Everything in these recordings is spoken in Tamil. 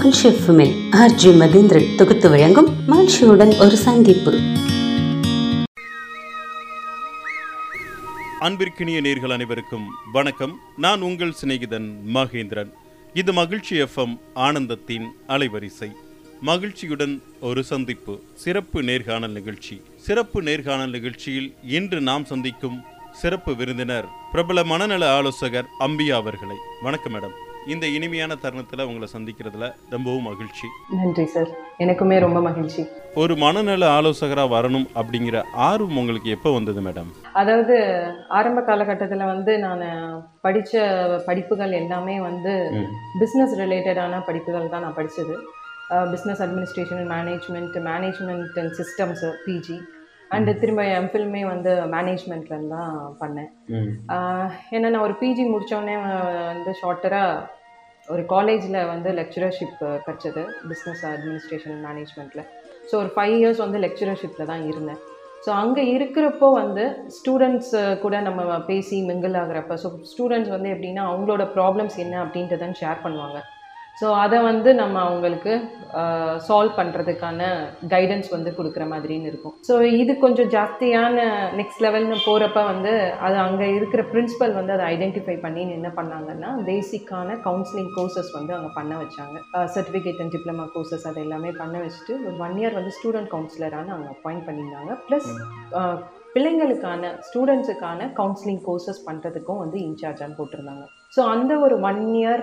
மகிழ்ச்சி எஃப்எம்மில் ஆர்ஜி மகேந்திரன் தொகுத்து வழங்கும் மகிழ்ச்சியுடன் ஒரு சந்திப்பு. அன்பிற்கினிய நேர்கள் அனைவருக்கும் வணக்கம். நான் உங்கள் சிநேகிதன் மகேந்திரன். இது மகிழ்ச்சி எஃப்எம் ஆனந்தத்தின் அலைவரிசை. மகிழ்ச்சியுடன் ஒரு சந்திப்பு. சிறப்பு நேர்காணல் நிகழ்ச்சி. சிறப்பு நேர்காணல் நிகழ்ச்சியில் இன்று நாம் சந்திக்கும் சிறப்பு விருந்தினர் பிரபல மனநல ஆலோசகர் அம்பியா அவர்களை. வணக்கம் மேடம். இந்த இனிமையான தருணத்தில் உங்களை சந்திக்கிறதுல ரொம்பவும் மகிழ்ச்சி. நன்றி சார் எனக்குமே ரொம்ப மகிழ்ச்சி. ஒரு மனநல ஆலோசகராக வரணும் அப்படிங்கிற ஆர்வம் உங்களுக்கு எப்போ வந்தது மேடம் அதாவது ஆரம்ப காலகட்டத்தில் வந்து நான் படித்த படிப்புகள் எல்லாமே வந்து பிஸ்னஸ் ரிலேட்டடான படிப்புகள் தான் நான் படித்தது business administration management management and systems PG and திரும்ப எம்ஃபில்மே வந்து மேனேஜ்மெண்ட்ல தான் பண்ணேன். ஏன்னா நான் ஒரு பிஜி முடித்தோடனே வந்து ஷார்ட்டராக ஒரு காலேஜில் வந்து லெக்சரர்ஷிப் கிடச்சது பிஸ்னஸ் அட்மினிஸ்ட்ரேஷன் மேனேஜ்மெண்ட்டில் ஸோ ஒரு ஃபைவ் இயர்ஸ் வந்து லெக்சரர்ஷிப்பில் தான் இருந்தேன். ஸோ அங்கே இருக்கிறப்போ வந்து ஸ்டூடெண்ட்ஸ் கூட நம்ம பேசி மிங்கிள் ஆகுறப்ப ஸோ ஸ்டூடெண்ட்ஸ் வந்து எப்படின்னா அவங்களோட ப்ராப்ளம்ஸ் என்ன அப்படின்றத ஷேர் பண்ணுவாங்க. ஸோ அதை வந்து நம்ம அவங்களுக்கு சால்வ் பண்ணுறதுக்கான கைடன்ஸ் வந்து கொடுக்குற மாதிரின்னு இருக்கும். ஸோ இது கொஞ்சம் ஜாஸ்தியான நெக்ஸ்ட் லெவல்னு போகிறப்ப வந்து அது அங்கே இருக்கிற பிரின்ஸிபல் வந்து அதை ஐடென்டிஃபை பண்ணி என்ன பண்ணாங்கன்னா பேசிக்கான கவுன்சிலிங் கோர்சஸ் வந்து அங்கே பண்ண வச்சாங்க. சர்டிஃபிகேட் அண்ட் டிப்ளமா கோர்சஸ் அது எல்லாமே பண்ண வச்சுட்டு ஒரு ஒன் இயர் வந்து ஸ்டூடெண்ட் கவுன்சிலரான அங்கே அப்பாயிண்ட் பண்ணியிருந்தாங்க. ப்ளஸ் பிள்ளைங்களுக்கான ஸ்டூடெண்ட்ஸுக்கான கவுன்சிலிங் கோர்சஸ் பண்ணுறதுக்கும் வந்து இன்சார்ஜான்னு போட்டிருந்தாங்க. ஸோ அந்த ஒரு ஒன் இயர்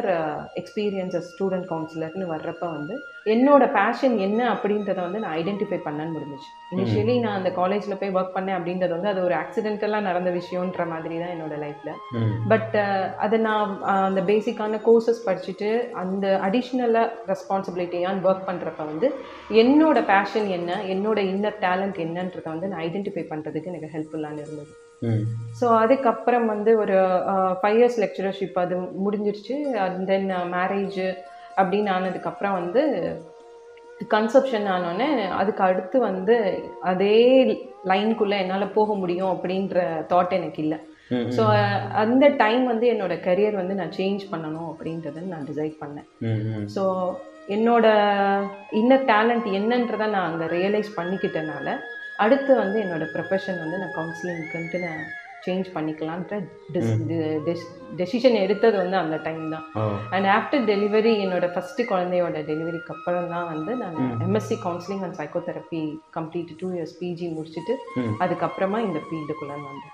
எக்ஸ்பீரியன்ஸஸ் ஸ்டூடெண்ட் கவுன்சிலர்னு வர்றப்ப வந்து என்னோட பேஷன் என்ன அப்படின்றத வந்து நான் ஐடென்டிஃபை பண்ணன்னு முடிஞ்சிச்சு. இனிஷியலி நான் அந்த காலேஜில் போய் ஒர்க் பண்ணேன் அப்படின்றது வந்து அது ஒரு ஆக்சிடென்டலாக நடந்த விஷயன்ற மாதிரி தான் என்னோட லைஃப்பில் பட் அதை நான் அஹ், அந்த பேசிக்கான கோர்சஸ் படிச்சுட்டு அந்த அடிஷ்னலாக ரெஸ்பான்சிபிலிட்டியான் ஒர்க் பண்ணுறப்ப வந்து என்னோட பேஷன் என்ன என்னோட இன்னர் டேலண்ட் என்னன்றதை வந்து நான் ஐடென்டிஃபை பண்ணுறதுக்கு எனக்கு ஹெல்ப்ஃபுல்லான இருந்தது. ஸோ அதுக்கப்புறம் வந்து ஒரு ஃபைவ் இயர்ஸ் லெக்சரர்ஷிப் அது முடிஞ்சிருச்சு. அண்ட் தென் மேரேஜ் அப்படின்னு ஆனதுக்கப்புறம் வந்து கன்செப்ஷன் ஆனோடனே அதுக்கு அடுத்து வந்து அதே லைனுக்குள்ளே என்னால் போக முடியும் அப்படின்ற தாட் எனக்கு இல்லை. ஸோ அந்த டைம் வந்து என்னோட கரியர் வந்து நான் சேஞ்ச் பண்ணணும் அப்படின்றத நான் டிசைட் பண்ணேன். ஸோ என்னோட இன்னர் டேலண்ட் என்னன்றதை நான் அங்கே ரியலைஸ் பண்ணிக்கிட்டனால அடுத்து வந்து என்னோட ப்ரொஃபஷன் வந்து நான் கவுன்சிலிங்க்குன்ட்டு நான் சேஞ்ச் பண்ணிக்கலான்ற டெசிஷன் எடுத்தது வந்து அந்த டைம் தான். அண்ட் ஆஃப்டர் டெலிவரி என்னோட ஃபஸ்ட்டு குழந்தையோட டெலிவரிக்கு அப்புறம் தான் வந்து நான் MSc counselling and psychotherapy complete two years PG முடிச்சுட்டு அதுக்கப்புறமா இந்த ஃபீல்டுக்குள்ளே வந்தேன்.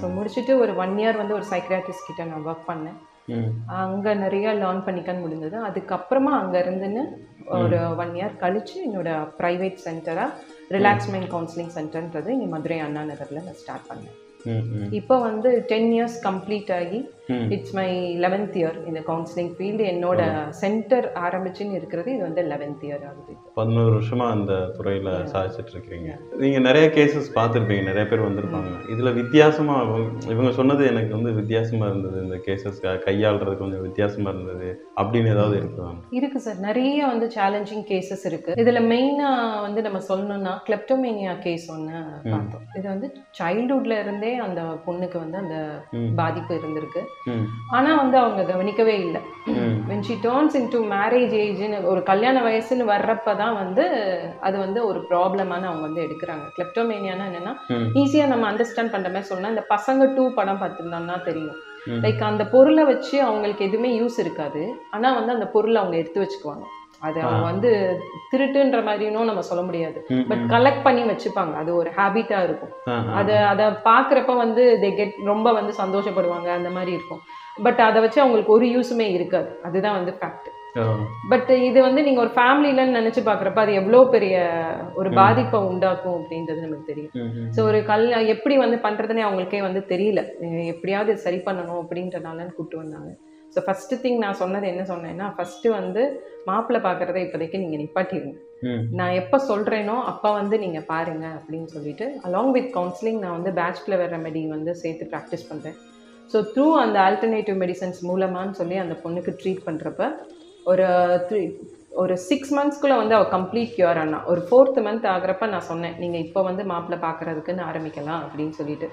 ஸோ முடிச்சுட்டு ஒரு ஒன் இயர் வந்து ஒரு சைக்ராட்டிஸ்ட் கிட்ட நான் ஒர்க் பண்ணேன். அங்கே நிறைய லேர்ன் பண்ணிக்க முடிஞ்சது. அதுக்கப்புறமா அங்கே இருந்துன்னு ஒரு ஒன் இயர் கழிச்சு என்னோட ப்ரைவேட் சென்டராக ரிலாக்ஸ் மைண்ட் கவுன்சிலிங் சென்டர்ன்றது இங்கே மதுரை அண்ணா நகரில் நான் ஸ்டார்ட் பண்ணேன். இப்போ வந்து டென் இயர்ஸ் கம்ப்ளீட் ஆகி இட்ஸ் மை லெவன்த் இயர் இந்த கவுன்சிலிங் ஃபீல்டு என்னோட சென்டர் ஆரம்பிச்சுன்னு இருக்கிறது இது வந்து லெவன்த் இயர் ஆகுது. பதினோரு வருஷமா அந்த துறையில சாதிச்சிட்டு இருக்கிறீங்க நீங்க நிறைய கேசஸ் பார்த்துருப்பீங்க நிறைய பேர் வந்திருப்பாங்க. இதுல வித்தியாசமா இவங்க- சொன்னது எனக்கு வந்து வித்தியாசமா இருந்தது. இந்த கேசஸ் கையாளுறது கொஞ்சம் வித்தியாசமா இருந்தது. அப்படின்னு ஏதாவது இருக்குதா? இருக்கு சார். நிறைய வந்து சேலஞ்சிங் கேசஸ் இருக்கு. இதுல மெயினா வந்து நம்ம சொல்லணும்னா கிளெப்டோமேனியா கேஸ் ஒன்று பார்த்தோம். இது வந்து சைல்ட்ஹுட்ல இருந்தே அந்த பொண்ணுக்கு வந்து அந்த. பாதிப்பு இருந்திருக்கு. ஆனா வந்து அவங்க கவனிக்கவே இல்லை. ம். When she turns into marriage ஏஜ்னு ஒரு கல்யாண வயசுன்னு வர்றப்ப தான் வந்து அது வந்து ஒரு ப்ராப்ளமான அவங்க வந்து எடுக்கிறாங்க. கிளெப்டோமேனியானா என்னன்னா ம். ஈஸியாக நம்ம அண்டர்ஸ்டாண்ட் பண்ற மாதிரி சொன்னா இந்த பசங்க டூ படம் பார்த்துருந்தோம்னா தெரியும். லைக் அந்த பொருளை வச்சு அவங்களுக்கு எதுவுமே யூஸ் இருக்காது. ஆனா வந்து அந்த பொருளை அவங்க எடுத்து வச்சுக்குவாங்க. அது அவங்க. வந்து திருட்டுன்ற மாதிரினும் நம்ம சொல்ல முடியாது பட். கலெக்ட் பண்ணி வச்சுப்பாங்க அது ஒரு ஹேபிட்டா இருக்கும். அதை அதை பார்க்குறப்ப வந்து தே கெட் ரொம்ப வந்து சந்தோஷப்படுவாங்க அந்த மாதிரி இருக்கும் பட் அதை வச்சு அவங்களுக்கு ஒரு யூஸுமே இருக்காது அதுதான் வந்து ஃபேக்ட். பட் இது வந்து நீங்கள் ஒரு ஃபேமிலிலன்னு நினச்சி பார்க்குறப்ப அது எவ்வளோ பெரிய ஒரு. பாதிப்பை உண்டாக்கும் அப்படின்றது நமக்கு தெரியும். ஸோ ஒரு கல் எப்படி வந்து பண்ணுறதுனே அவங்களுக்கே வந்து தெரியல எப்படியாவது சரி பண்ணணும் அப்படின்றனால கூப்பிட்டு வந்தாங்க ஸோ ஃபஸ்ட்டு திங் நான் சொன்னது என்ன சொன்னேன்னா ஃபஸ்ட்டு வந்து மாப்பிள்ளை பார்க்குறத இப்போதைக்கு நீங்கள் நிப்பாட்டிடுங்க. நான் எப்போ சொல்கிறேனோ அப்போ வந்து நீங்கள் பாருங்க அப்படின்னு சொல்லிட்டு அலாங் வித் கவுன்சிலிங் நான் வந்து ஃப்ளவர் ரெமெடி வந்து சேர்த்து ப்ராக்டிஸ் பண்ணுறேன் ஸோ த்ரூ அந்த ஆல்டர்னேட்டிவ் மெடிசன்ஸ் மூலமான்னு சொல்லி அந்த பொண்ணுக்கு ட்ரீட் பண்ணுறப்ப ஒரு த்ரீ ஒரு சிக்ஸ் மந்த்ஸ்க்குள்ளே வந்து அவள் கம்ப்ளீட் கியூர் ஆனா ஒரு ஃபோர்த் மந்த் ஆகுறப்ப நான் சொன்னேன் நீங்கள் இப்போ வந்து மாப்பிள்ளை பார்க்குறதுக்குன்னு ஆரம்பிக்கலாம் அப்படின்னு சொல்லிட்டு.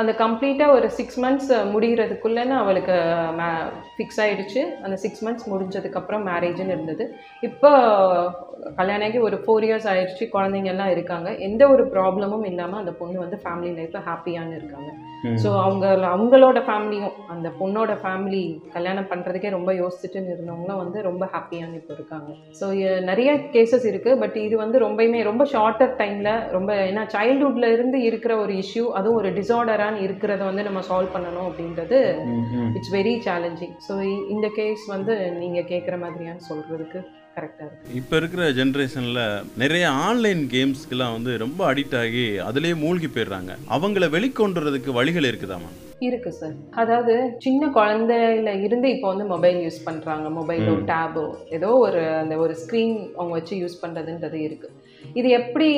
அந்த கம்ப்ளீட்டாக ஒரு சிக்ஸ் மந்த்ஸ் முடிகிறதுக்குள்ளேன்னு அவளுக்கு ஃபிக்ஸ் ஆயிடுச்சு. அந்த சிக்ஸ் மந்த்ஸ் முடிஞ்சதுக்கப்புறம் மேரேஜ்னு இருந்தது. இப்போ கல்யாணம் ஆகி ஒரு ஃபோர் இயர்ஸ் ஆயிடுச்சு. குழந்தைங்க எல்லாம் இருக்காங்க. எந்த ஒரு ப்ராப்ளமும் இல்லாமல் அந்த பொண்ணு வந்து ஃபேமிலி லைஃப்பில் ஹாப்பியான்னு இருக்காங்க. ஸோ அவங்க அவங்களோட ஃபேமிலியும் அந்த பொண்ணோட ஃபேமிலி கல்யாணம் பண்ணுறதுக்கே ரொம்ப யோசிச்சுட்டு இருந்தவங்களும் வந்து ரொம்ப ஹாப்பியான்னு இப்போ இருக்காங்க. ஸோ நிறைய கேசஸ் இருக்குது பட் இது வந்து ரொம்பயுமே ரொம்ப ஷார்ட்டர் டைமில் ரொம்ப ஏன்னா சைல்ட்ஹுட்ல இருந்து இருக்கிற ஒரு இஷ்யூ அதுவும் ஒரு டிசார்டரான இருக்கிறத வந்து நம்ம சால்வ் பண்ணணும் அப்படின்றது இட்ஸ் வெரி சேலஞ்சிங் ஸோ இந்த கேஸ் வந்து நீங்கள் கேட்குற மாதிரியான்னு சொல்கிறதுக்கு கரெக்டாக இருக்குது இப்போ இருக்கிற ஜென்ரேஷனில் நிறைய ஆன்லைன் கேம்ஸ்க்கெல்லாம் வந்து ரொம்ப அடிக்ட் ஆகி அதிலேயே மூழ்கி போயிடுறாங்க. அவங்கள வெளிக்கொண்டுறதுக்கு வழிகள் இருக்குதாமா இருக்கு சார் அதாவது சின்ன குழந்தையில இருந்து இப்போ வந்து மொபைல் யூஸ் பண்றாங்க. மொபைலோ டேபோ ஏதோ ஒரு அந்த ஒரு ஸ்க்ரீன் அவங்க வச்சு யூஸ் பண்றதுன்றது இருக்கு. இது எப்படி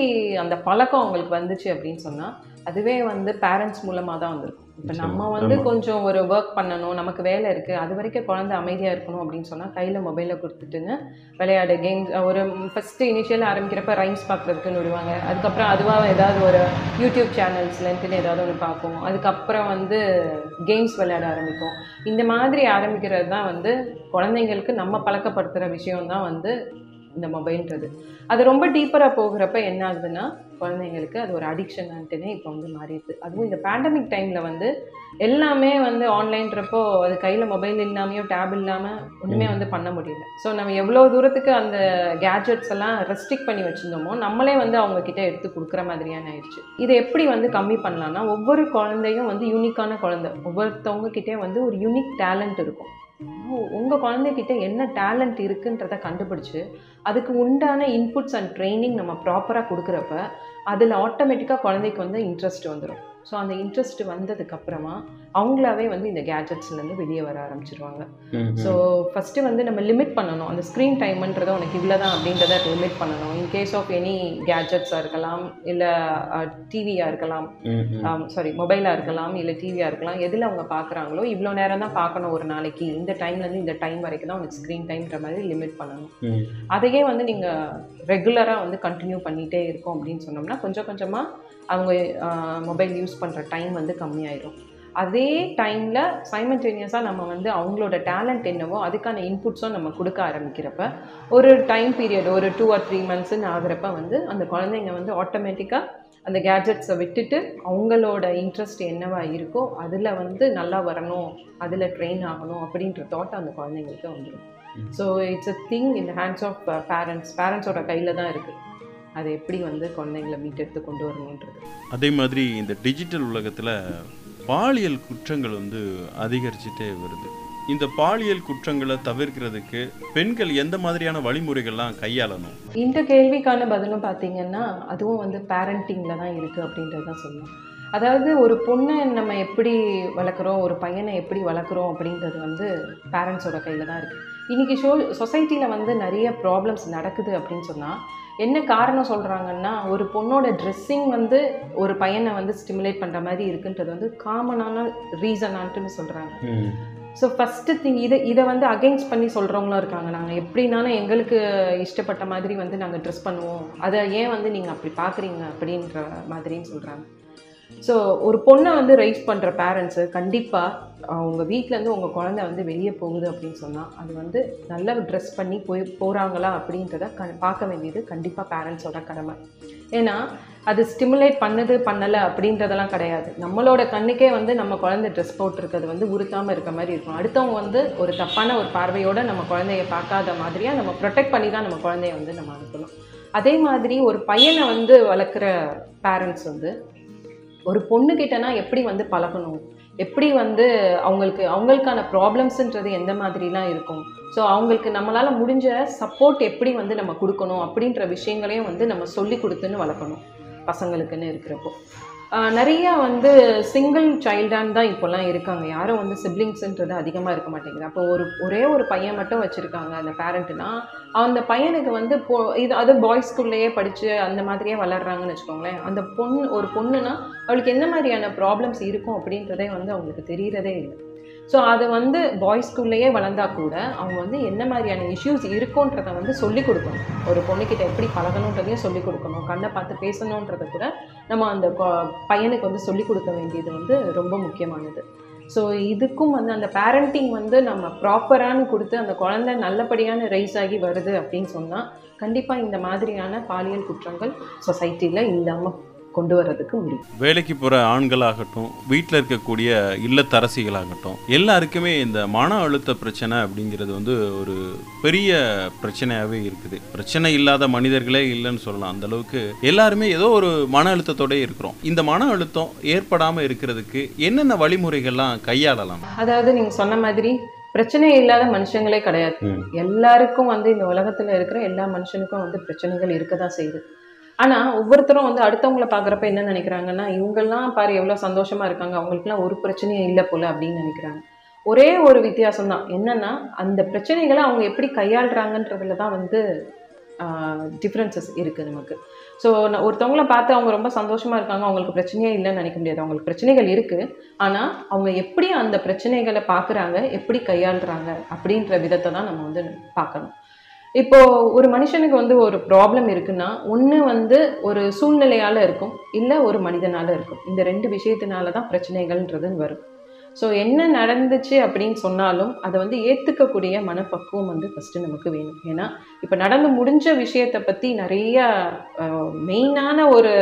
அந்த பழக்கம் அவங்களுக்கு வந்துச்சு அப்படின்னு சொன்னா அதுவே வந்து பேரண்ட்ஸ் மூலமா தான் வந்திருக்கும். இப்போ நம்ம வந்து கொஞ்சம் ஒரு ஒர்க் பண்ணணும் நமக்கு வேலை இருக்கு அது வரைக்கும் குழந்தை அமைதியா இருக்கணும் அப்படின்னு சொன்னா கையில மொபைலை கொடுத்துட்டுன்னு விளையாடு கேம்ஸ் ஒரு ஃபர்ஸ்ட் இனிஷியல் ஆரம்பிக்கிறப்ப ரைம்ஸ் பார்க்குறதுக்குன்னு விடுவாங்க அதுக்கப்புறம் அதுவாக ஏதாவது ஒரு யூடியூப் சேனல்ஸ்லன்ட்டுன்னு ஏதாவது ஒன்று பார்ப்போம். அதுக்கப்புறம் வந்து கேம்ஸ் விளையாட ஆரம்பிக்கும் இந்த மாதிரி ஆரம்பிக்கிறது தான் வந்து குழந்தைங்களுக்கு நம்ம பழக்கப்படுத்துகிற விஷயம் தான் வந்து இந்த மொபைல்ன்றது. அது ரொம்ப டீப்பராக போகிறப்ப என்ன ஆகுதுன்னா குழந்தைங்களுக்கு அது ஒரு அடிக்ஷனான்ட்டுனே இப்போ வந்து மாறிடுது. அதுவும் இந்த பேண்டமிக் டைமில் வந்து எல்லாமே வந்து ஆன்லைன்றப்போ அது கையில் மொபைல் இல்லாமையோ டேப் இல்லாமல் ஒன்றுமே வந்து பண்ண முடியல. ஸோ நம்ம எவ்வளோ தூரத்துக்கு அந்த கேஜெட்ஸ் எல்லாம் ரெஸ்ட்ரிக்ட் பண்ணி வச்சுருந்தோமோ நம்மளே வந்து அவங்கக்கிட்ட எடுத்து கொடுக்குற மாதிரியான ஆயிடுச்சு. இதை எப்படி வந்து கம்மி பண்ணலாம்னா ஒவ்வொரு குழந்தையும் வந்து யூனிக்கான குழந்தை. ஒவ்வொருத்தவங்க கிட்டே வந்து ஒரு யூனிக் டேலண்ட் இருக்கும். உங்கள் குழந்தைகிட்ட என்ன டேலண்ட் இருக்குன்றத கண்டுபிடிச்சு அதுக்கு உண்டான இன்புட்ஸ் அண்ட் ட்ரைனிங் நம்ம ப்ராப்பராக கொடுக்குறப்ப அதில் ஆட்டோமேட்டிக்காக குழந்தைக்கு வந்து இன்ட்ரெஸ்ட் வந்துடும் ஸோ அந்த இன்ட்ரெஸ்ட் வந்ததுக்கப்புறமா அவங்களாவே வந்து இந்த கேஜெட்ஸ்லேருந்து வெளியே வர ஆரம்பிச்சிருவாங்க. ஸோ ஃபஸ்ட்டு வந்து நம்ம லிமிட் பண்ணணும். அந்த ஸ்க்ரீன் டைம்ன்றதை உனக்கு இவ்வளோ தான் அப்படின்றத லிமிட் பண்ணணும். இன் கேஸ் ஆஃப் எனி கேஜெட்ஸாக இருக்கலாம் இல்லை டிவியாக இருக்கலாம் சாரி மொபைலாக இருக்கலாம் இல்லை டிவியாக இருக்கலாம் எதில் அவங்க பார்க்குறாங்களோ இவ்வளோ நேரம் தான் பார்க்கணும் ஒரு நாளைக்கு. இந்த டைம்லேருந்து இந்த டைம் வரைக்கும் தான் உனக்கு ஸ்க்ரீன் டைம்ன்ற மாதிரி லிமிட் பண்ணணும். அதையே வந்து நீங்கள் ரெகுலராக வந்து கண்டினியூ பண்ணிகிட்டே இருக்கோம் அப்படின்னு சொன்னோம்னா கொஞ்சம் கொஞ்சமாக அவங்க மொபைல் யூஸ் பண்ணுற டைம் வந்து கம்மியாயிடும் அதே டைமில் சைமல்டேனியஸாக நம்ம வந்து அவங்களோட டேலண்ட் என்னவோ அதுக்கான இன்புட்ஸும் நம்ம கொடுக்க ஆரம்பிக்கிறப்ப ஒரு டைம் பீரியட் ஒரு டூ ஆர் த்ரீ மந்த்ஸ்ன்னு ஆகுறப்ப வந்து அந்த குழந்தைங்க வந்து ஆட்டோமேட்டிக்காக அந்த கேஜெட்ஸை விட்டுட்டு அவங்களோட இன்ட்ரெஸ்ட் என்னவா இருக்கோ அதில் வந்து நல்லா வரணும் அதில் ட்ரெயின் ஆகணும் அப்படின்ற தாட் அந்த குழந்தைங்களுக்கு வந்துடும் so it's a thing in hands of parents பேரண்ட்ஸோட கையில் தான் இருக்குது அதை எப்படி வந்து குழந்தைங்களை மீட்டெடுத்து கொண்டு வரணுன்றது. அதே மாதிரி இந்த டிஜிட்டல் உலகத்தில் பாலியல் குற்றங்கள் வந்து அதிகரிச்சுட்டே வருது. இந்த பாலியல் குற்றங்களை தவிர்க்கிறதுக்கு பெண்கள் எந்த மாதிரியான வழிமுறைகள்லாம் கையாளணும்? இந்த கேள்விக்கான பதிலும் பார்த்தீங்கன்னா அதுவும் வந்து பேரண்டிங்கில் தான் இருக்குது அப்படின்றது தான் சொல்லணும். அதாவது ஒரு பொண்ணை நம்ம எப்படி வளர்க்குறோம் ஒரு பையனை எப்படி வளர்க்குறோம் அப்படின்றது வந்து பேரண்ட்ஸோட கையில் தான் இருக்குது இன்றைக்கி ஷோ சொசைட்டியில் வந்து நிறைய ப்ராப்ளம்ஸ் நடக்குது அப்படின்னு சொன்னால் என்ன காரணம் சொல்கிறாங்கன்னா ஒரு பொண்ணோட ட்ரெஸ்ஸிங் வந்து ஒரு பையனை வந்து ஸ்டிமுலேட் பண்ணுற மாதிரி இருக்குன்றது வந்து காமனான ரீசனான்ட்டுன்னு சொல்கிறாங்க ஸோ ஃபஸ்ட்டு திங் இதை இதை வந்து அகெயின்ஸ்ட் பண்ணி சொல்கிறவங்களும் இருக்காங்க. நாங்கள் எப்படினாலும் எங்களுக்கு இஷ்டப்பட்ட மாதிரி வந்து நாங்கள் ட்ரெஸ் பண்ணுவோம். அதை ஏன் வந்து நீங்கள் அப்படி பார்க்குறீங்க அப்படின்ற மாதிரின்னு சொல்கிறாங்க ஸோ ஒரு பொண்ணை வந்து ரைஸ் பண்ணுற பேரண்ட்ஸு கண்டிப்பாக அவங்க வீட்டிலேருந்து உங்கள் குழந்தை வந்து வெளியே போகுது அப்படின்னு சொன்னால் அது வந்து நல்ல ட்ரெஸ் பண்ணி போய் போகிறாங்களா அப்படின்றத க பார்க்க வேண்டியது கண்டிப்பாக பேரண்ட்ஸோட கடமை. ஏன்னா அது ஸ்டிமுலேட் பண்ணுது பண்ணலை அப்படின்றதெல்லாம் கிடையாது. நம்மளோட கண்ணுக்கே வந்து நம்ம குழந்தை ட்ரெஸ் போட்டிருக்கிறது வந்து உறுத்தாமல் இருக்க மாதிரி இருக்கும். அடுத்தவங்க வந்து ஒரு தப்பான ஒரு பார்வையோடு நம்ம குழந்தைய பார்க்காத மாதிரியாக நம்ம ப்ரொடெக்ட் பண்ணி தான் நம்ம குழந்தைய வந்து நம்ம அனுப்பணும். அதே மாதிரி ஒரு பையனை வந்து வளர்க்குற பேரண்ட்ஸ் வந்து ஒரு பொண்ணுக்கிட்டனா எப்படி வந்து பழகணும்? எப்படி வந்து அவங்களுக்கு அவங்களுக்கான ப்ராப்ளம்ஸுன்றது எந்த மாதிரிலாம் இருக்கும்? ஸோ அவங்களுக்கு நம்மளால் முடிஞ்ச சப்போர்ட் எப்படி வந்து நம்ம கொடுக்கணும்? அப்படின்ற விஷயங்களையும் வந்து நம்ம சொல்லி கொடுத்துன்னு வளர்க்கணும். பசங்களுக்குன்னு இருக்கிறப்போ. நிறையா வந்து சிங்கிள் சைல்டான் தான் இப்போல்லாம் இருக்காங்க. யாரும் வந்து சிப்ளிங்ஸுன்றது அதிகமாக இருக்க மாட்டேங்குது. அப்போ ஒரு ஒரே ஒரு பையன் மட்டும் வச்சுருக்காங்க அந்த பேரண்ட்டுனா அந்த பையனுக்கு வந்து பொ இது அது பாய்ஸ் ஸ்கூல்லையே படித்து அந்த மாதிரியே வளர்றாங்கன்னு வச்சுக்கோங்களேன். அந்த பொண்ணு ஒரு பொண்ணுனா அவளுக்கு என்ன மாதிரியான ப்ராப்ளம்ஸ் இருக்கும் அப்படின்றதே வந்து அவங்களுக்கு தெரிகிறதே இல்லை. ஸோ அது வந்து பாய்ஸ்குள்ளேயே வளர்ந்தா கூட அவங்க வந்து என்ன மாதிரியான இஷ்யூஸ் இருக்குன்றதை வந்து சொல்லிக் கொடுக்கணும். ஒரு பொண்ணுக்கிட்ட எப்படி பழகணுன்றதையும் சொல்லிக் கொடுக்கணும். கண்ணை பார்த்து பேசணுன்றதை கூட நம்ம அந்த பையனுக்கு வந்து சொல்லிக் கொடுக்க வேண்டியது வந்து ரொம்ப முக்கியமானது. ஸோ இதுக்கும் வந்து அந்த பேரண்டிங் வந்து நம்ம ப்ராப்பரானு கொடுத்து அந்த குழந்தை நல்லபடியான ரைஸ் ஆகி வருது அப்படின்னு சொன்னால் கண்டிப்பாக இந்த மாதிரியான பாலியல் குற்றங்கள் சொசைட்டியில் இல்லாமல் கொண்டு வர்றதுக்கு முடியும் வேலைக்கு போகிற ஆண்களாகட்டும் வீட்டில் இருக்கக்கூடிய இல்லத்தரசிகளாகட்டும் எல்லாருக்குமே இந்த மன அழுத்த பிரச்சனை அப்படிங்கிறது வந்து ஒரு பெரிய பிரச்சனையாகவே இருக்குது. பிரச்சனை இல்லாத மனிதர்களே இல்லைன்னு சொல்லலாம். அந்த அளவுக்கு எல்லாருமே ஏதோ ஒரு மன அழுத்தத்தோட இருக்கிறோம். இந்த மன அழுத்தம் ஏற்படாமல் இருக்கிறதுக்கு என்னென்ன வழிமுறைகள்லாம் கையாளலாம்? அதாவது நீங்கள் சொன்ன மாதிரி பிரச்சனை இல்லாத மனுஷங்களே கிடையாது. எல்லாருக்கும் வந்து இந்த உலகத்தில் இருக்கிற எல்லா மனுஷனுக்கும் வந்து பிரச்சனைகள் இருக்க தான் செய்யுது. ஆனால் ஒவ்வொருத்தரும் வந்து அடுத்தவங்கள பார்க்குறப்ப என்ன நினைக்கிறாங்கன்னா இவங்கெல்லாம் பாரு எவ்வளோ சந்தோஷமாக இருக்காங்க. அவங்களுக்குலாம் ஒரு பிரச்சனையும் இல்லை போல் அப்படின்னு நினைக்கிறாங்க. ஒரே ஒரு வித்தியாசம் தான் என்னென்னா அந்த பிரச்சனைகளை அவங்க எப்படி கையாளுறாங்கன்றதுல தான் வந்து டிஃப்ரென்சஸ் இருக்குது நமக்கு. ஸோ நான் ஒருத்தவங்கள பார்த்து அவங்க ரொம்ப சந்தோஷமாக இருக்காங்க. அவங்களுக்கு பிரச்சனையே இல்லைன்னு நினைக்க முடியாது. அவங்களுக்கு பிரச்சனைகள் இருக்குது ஆனால் அவங்க எப்படி அந்த பிரச்சனைகளை பார்க்குறாங்க எப்படி கையாளுறாங்க அப்படின்ற விதத்தை தான் நம்ம வந்து பார்க்கணும். இப்போ ஒரு மனுஷனுக்கு வந்து ஒரு ப்ராப்ளம் இருக்குன்னா ஒன்று வந்து ஒரு சூழ்நிலையால் இருக்கும் இல்லை ஒரு மனிதனால் இருக்கும். இந்த ரெண்டு விஷயத்தினால தான் பிரச்சனைகள்ன்றது வரும். ஸோ என்ன நடந்துச்சு அப்படின்னு சொன்னாலும் அதை வந்து ஏற்றுக்கக்கூடிய மனப்பக்குவம் வந்து ஃபஸ்ட்டு நமக்கு வேணும். ஏன்னா இப்போ நடந்து முடிஞ்ச விஷயத்தை பற்றி நிறைய மெயினான ஒரு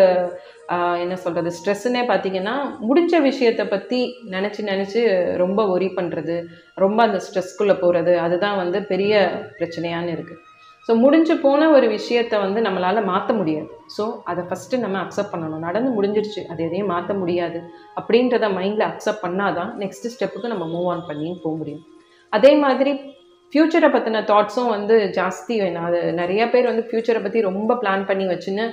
என்ன சொல்கிறது ஸ்ட்ரெஸ்ஸுன்னே பார்த்தீங்கன்னா முடிஞ்ச விஷயத்தை பற்றி நினச்சி நினச்சி ரொம்ப ஒரி பண்ணுறது ரொம்ப அந்த ஸ்ட்ரெஸ்க்குள்ளே போகிறது அதுதான் வந்து பெரிய பிரச்சனையான்னு இருக்குது ஸோ முடிஞ்சு போன ஒரு விஷயத்தை வந்து நம்மளால் மாற்ற முடியாது. ஸோ அதை ஃபஸ்ட்டு நம்ம அக்செப்ட் பண்ணணும். நடந்து முடிஞ்சிருச்சு. அது எதையும் மாற்ற முடியாது. அப்படின்றத மைண்டில் அக்செப்ட் பண்ணாதான் நெக்ஸ்ட் ஸ்டெப்புக்கு நம்ம மூவ் ஆன் பண்ணி போக முடியும். அதே மாதிரி ஃப்யூச்சரை பற்றின தாட்ஸும் வந்து ஜாஸ்தி. வேணும் அது நிறைய பேர் வந்து ஃப்யூச்சரை பற்றி ரொம்ப பிளான் பண்ணி வச்சுன்னு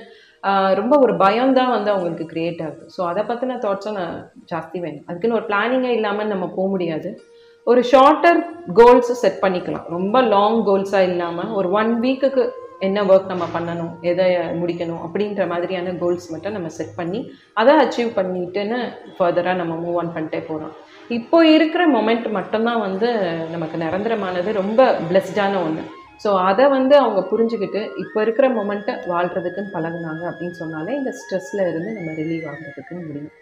ரொம்ப ஒரு பயம்தான் வந்து அவங்களுக்கு க்ரியேட் ஆகுது. ஸோ அதை பற்றின தாட்ஸும் நான் ஜாஸ்தி வேணும். அதுக்குன்னு ஒரு பிளானிங்கே இல்லாமல் நம்ம போக முடியாது. ஒரு ஷார்ட்டர் கோல்ஸ் செட் பண்ணிக்கலாம். ரொம்ப லாங் கோல்ஸாக இல்லாமல் ஒரு ஒன் வீக்குக்கு என்ன ஒர்க் நம்ம பண்ணணும் எதை முடிக்கணும் அப்படின்ற மாதிரியான கோல்ஸ் மட்டும் நம்ம செட் பண்ணி அதை அச்சீவ் பண்ணிட்டுன்னு ஃபர்தராக நம்ம மூவ் ஆன் பண்ணிட்டே போகிறோம் இப்போ இருக்கிற மொமெண்ட் மட்டும்தான் வந்து நமக்கு நிரந்தரமானது. ரொம்ப பிளெஸ்டான ஒன்று ஸோ அதை வந்து அவங்க புரிஞ்சுக்கிட்டு இப்போ இருக்கிற மொமெண்ட்டை வாழ்கிறதுக்குன்னு பழகுனாங்க அப்படின்னு சொன்னாலே இந்த ஸ்ட்ரெஸ்ல இருந்து நம்ம ரிலீவ் ஆகுறதுக்குன்னு முடியும்.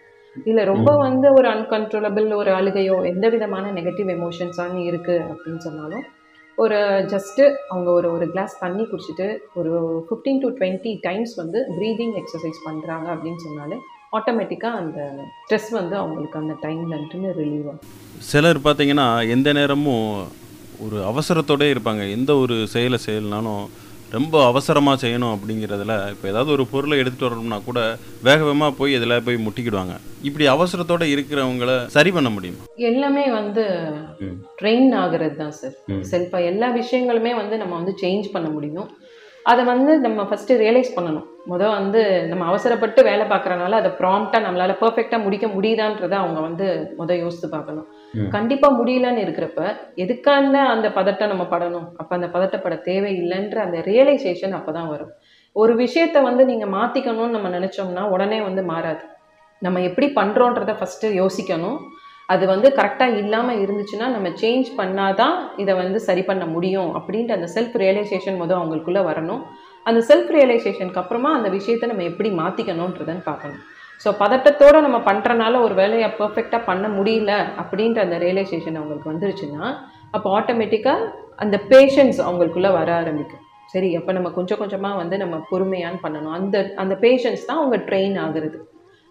இல்லை ரொம்ப வந்து ஒரு அன்கன்ட்ரோலபிள் ஒரு அழுகையோ எந்த விதமான நெகட்டிவ் எமோஷன்ஸான இருக்குது அப்படின்னு சொன்னாலும் ஒரு ஜஸ்ட்டு அவங்க ஒரு ஒரு கிளாஸ் தண்ணி குடிச்சிட்டு ஒரு ஃபிஃப்டீன் டு டுவெண்ட்டி டைம்ஸ் வந்து ப்ரீதிங் எக்ஸசைஸ் பண்ணுறாங்க அப்படின்னு சொன்னாலே ஆட்டோமேட்டிக்காக அந்த ஸ்ட்ரெஸ் வந்து அவங்களுக்கு அந்த டைம்லன்ட்டுன்னு ரிலீவ் ஆகும். சிலர் பார்த்தீங்கன்னா எந்த நேரமும் ஒரு அவசரத்தோடே இருப்பாங்க. எந்த ஒரு செயலை செய்யலனாலும் ரொம்ப அவசரமாக செய்யணும் அப்படிங்கிறதுல இப்போ ஏதாவது ஒரு பொருளை எடுத்துகிட்டு வரணும்னா கூட வேக வேகமாக போய் இதில் போய் முட்டிக்கிடுவாங்க. இப்படி அவசரத்தோட இருக்கிறவங்கள சரி பண்ண முடியுமா? எல்லாமே வந்து. ட்ரெயின் ஆகிறது தான் சார். செல்ஃபாக எல்லா விஷயங்களுமே வந்து நம்ம வந்து சேஞ்ச் பண்ண முடியும். அதை வந்து நம்ம ஃபஸ்ட்டு ரியலைஸ் பண்ணணும். முதல் வந்து நம்ம அவசரப்பட்டு வேலை பார்க்குறனால அதை ப்ராம்ப்டாக நம்மளால் பர்ஃபெக்டாக முடிக்க முடியுதான்றதை அவங்க வந்து முதல் யோசித்து பார்க்கணும். கண்டிப்பாக முடியலன்னு இருக்கிறப்ப எதுக்கான அந்த பதட்டம் நம்ம படணும்? அப்போ அந்த பதட்டப்பட தேவையில்லைன்ற அந்த ரியலைசேஷன் அப்போ தான் வரும். ஒரு விஷயத்தை வந்து நீங்கள் மாற்றிக்கணும்னு நம்ம நினச்சோம்னா உடனே வந்து மாறாது. நம்ம எப்படி பண்ணுறோன்றத ஃபஸ்ட்டு யோசிக்கணும். அது வந்து கரெக்டாக இல்லாமல் இருந்துச்சுன்னா நம்ம சேஞ்ச் பண்ணாதான் இதை வந்து சரி பண்ண முடியும் அப்படின்ற அந்த செல்ஃப் ரியலைசேஷன் முதல் அவங்களுக்குள்ளே வரணும். அந்த செல்ஃப் ரியலைசேஷனுக்கு அப்புறமா அந்த விஷயத்தை நம்ம எப்படி மாற்றிக்கணுன்றதுன்னு பார்க்கணும். ஸோ பதட்டத்தோடு நம்ம பண்ணுறனால ஒரு வேலையை பர்ஃபெக்டாக பண்ண முடியல அப்படின்ற அந்த ரியலைசேஷன் அவங்களுக்கு வந்துருச்சுன்னா அப்போ ஆட்டோமேட்டிக்காக அந்த பேஷன்ஸ் அவங்களுக்குள்ளே வர ஆரம்பிக்கும். சரி அப்போ நம்ம கொஞ்சம் கொஞ்சமாக வந்து நம்ம பொறுமையான்னு பண்ணணும். அந்த அந்த பேஷன்ஸ் தான் அவங்க ட்ரெயின் ஆகுறது.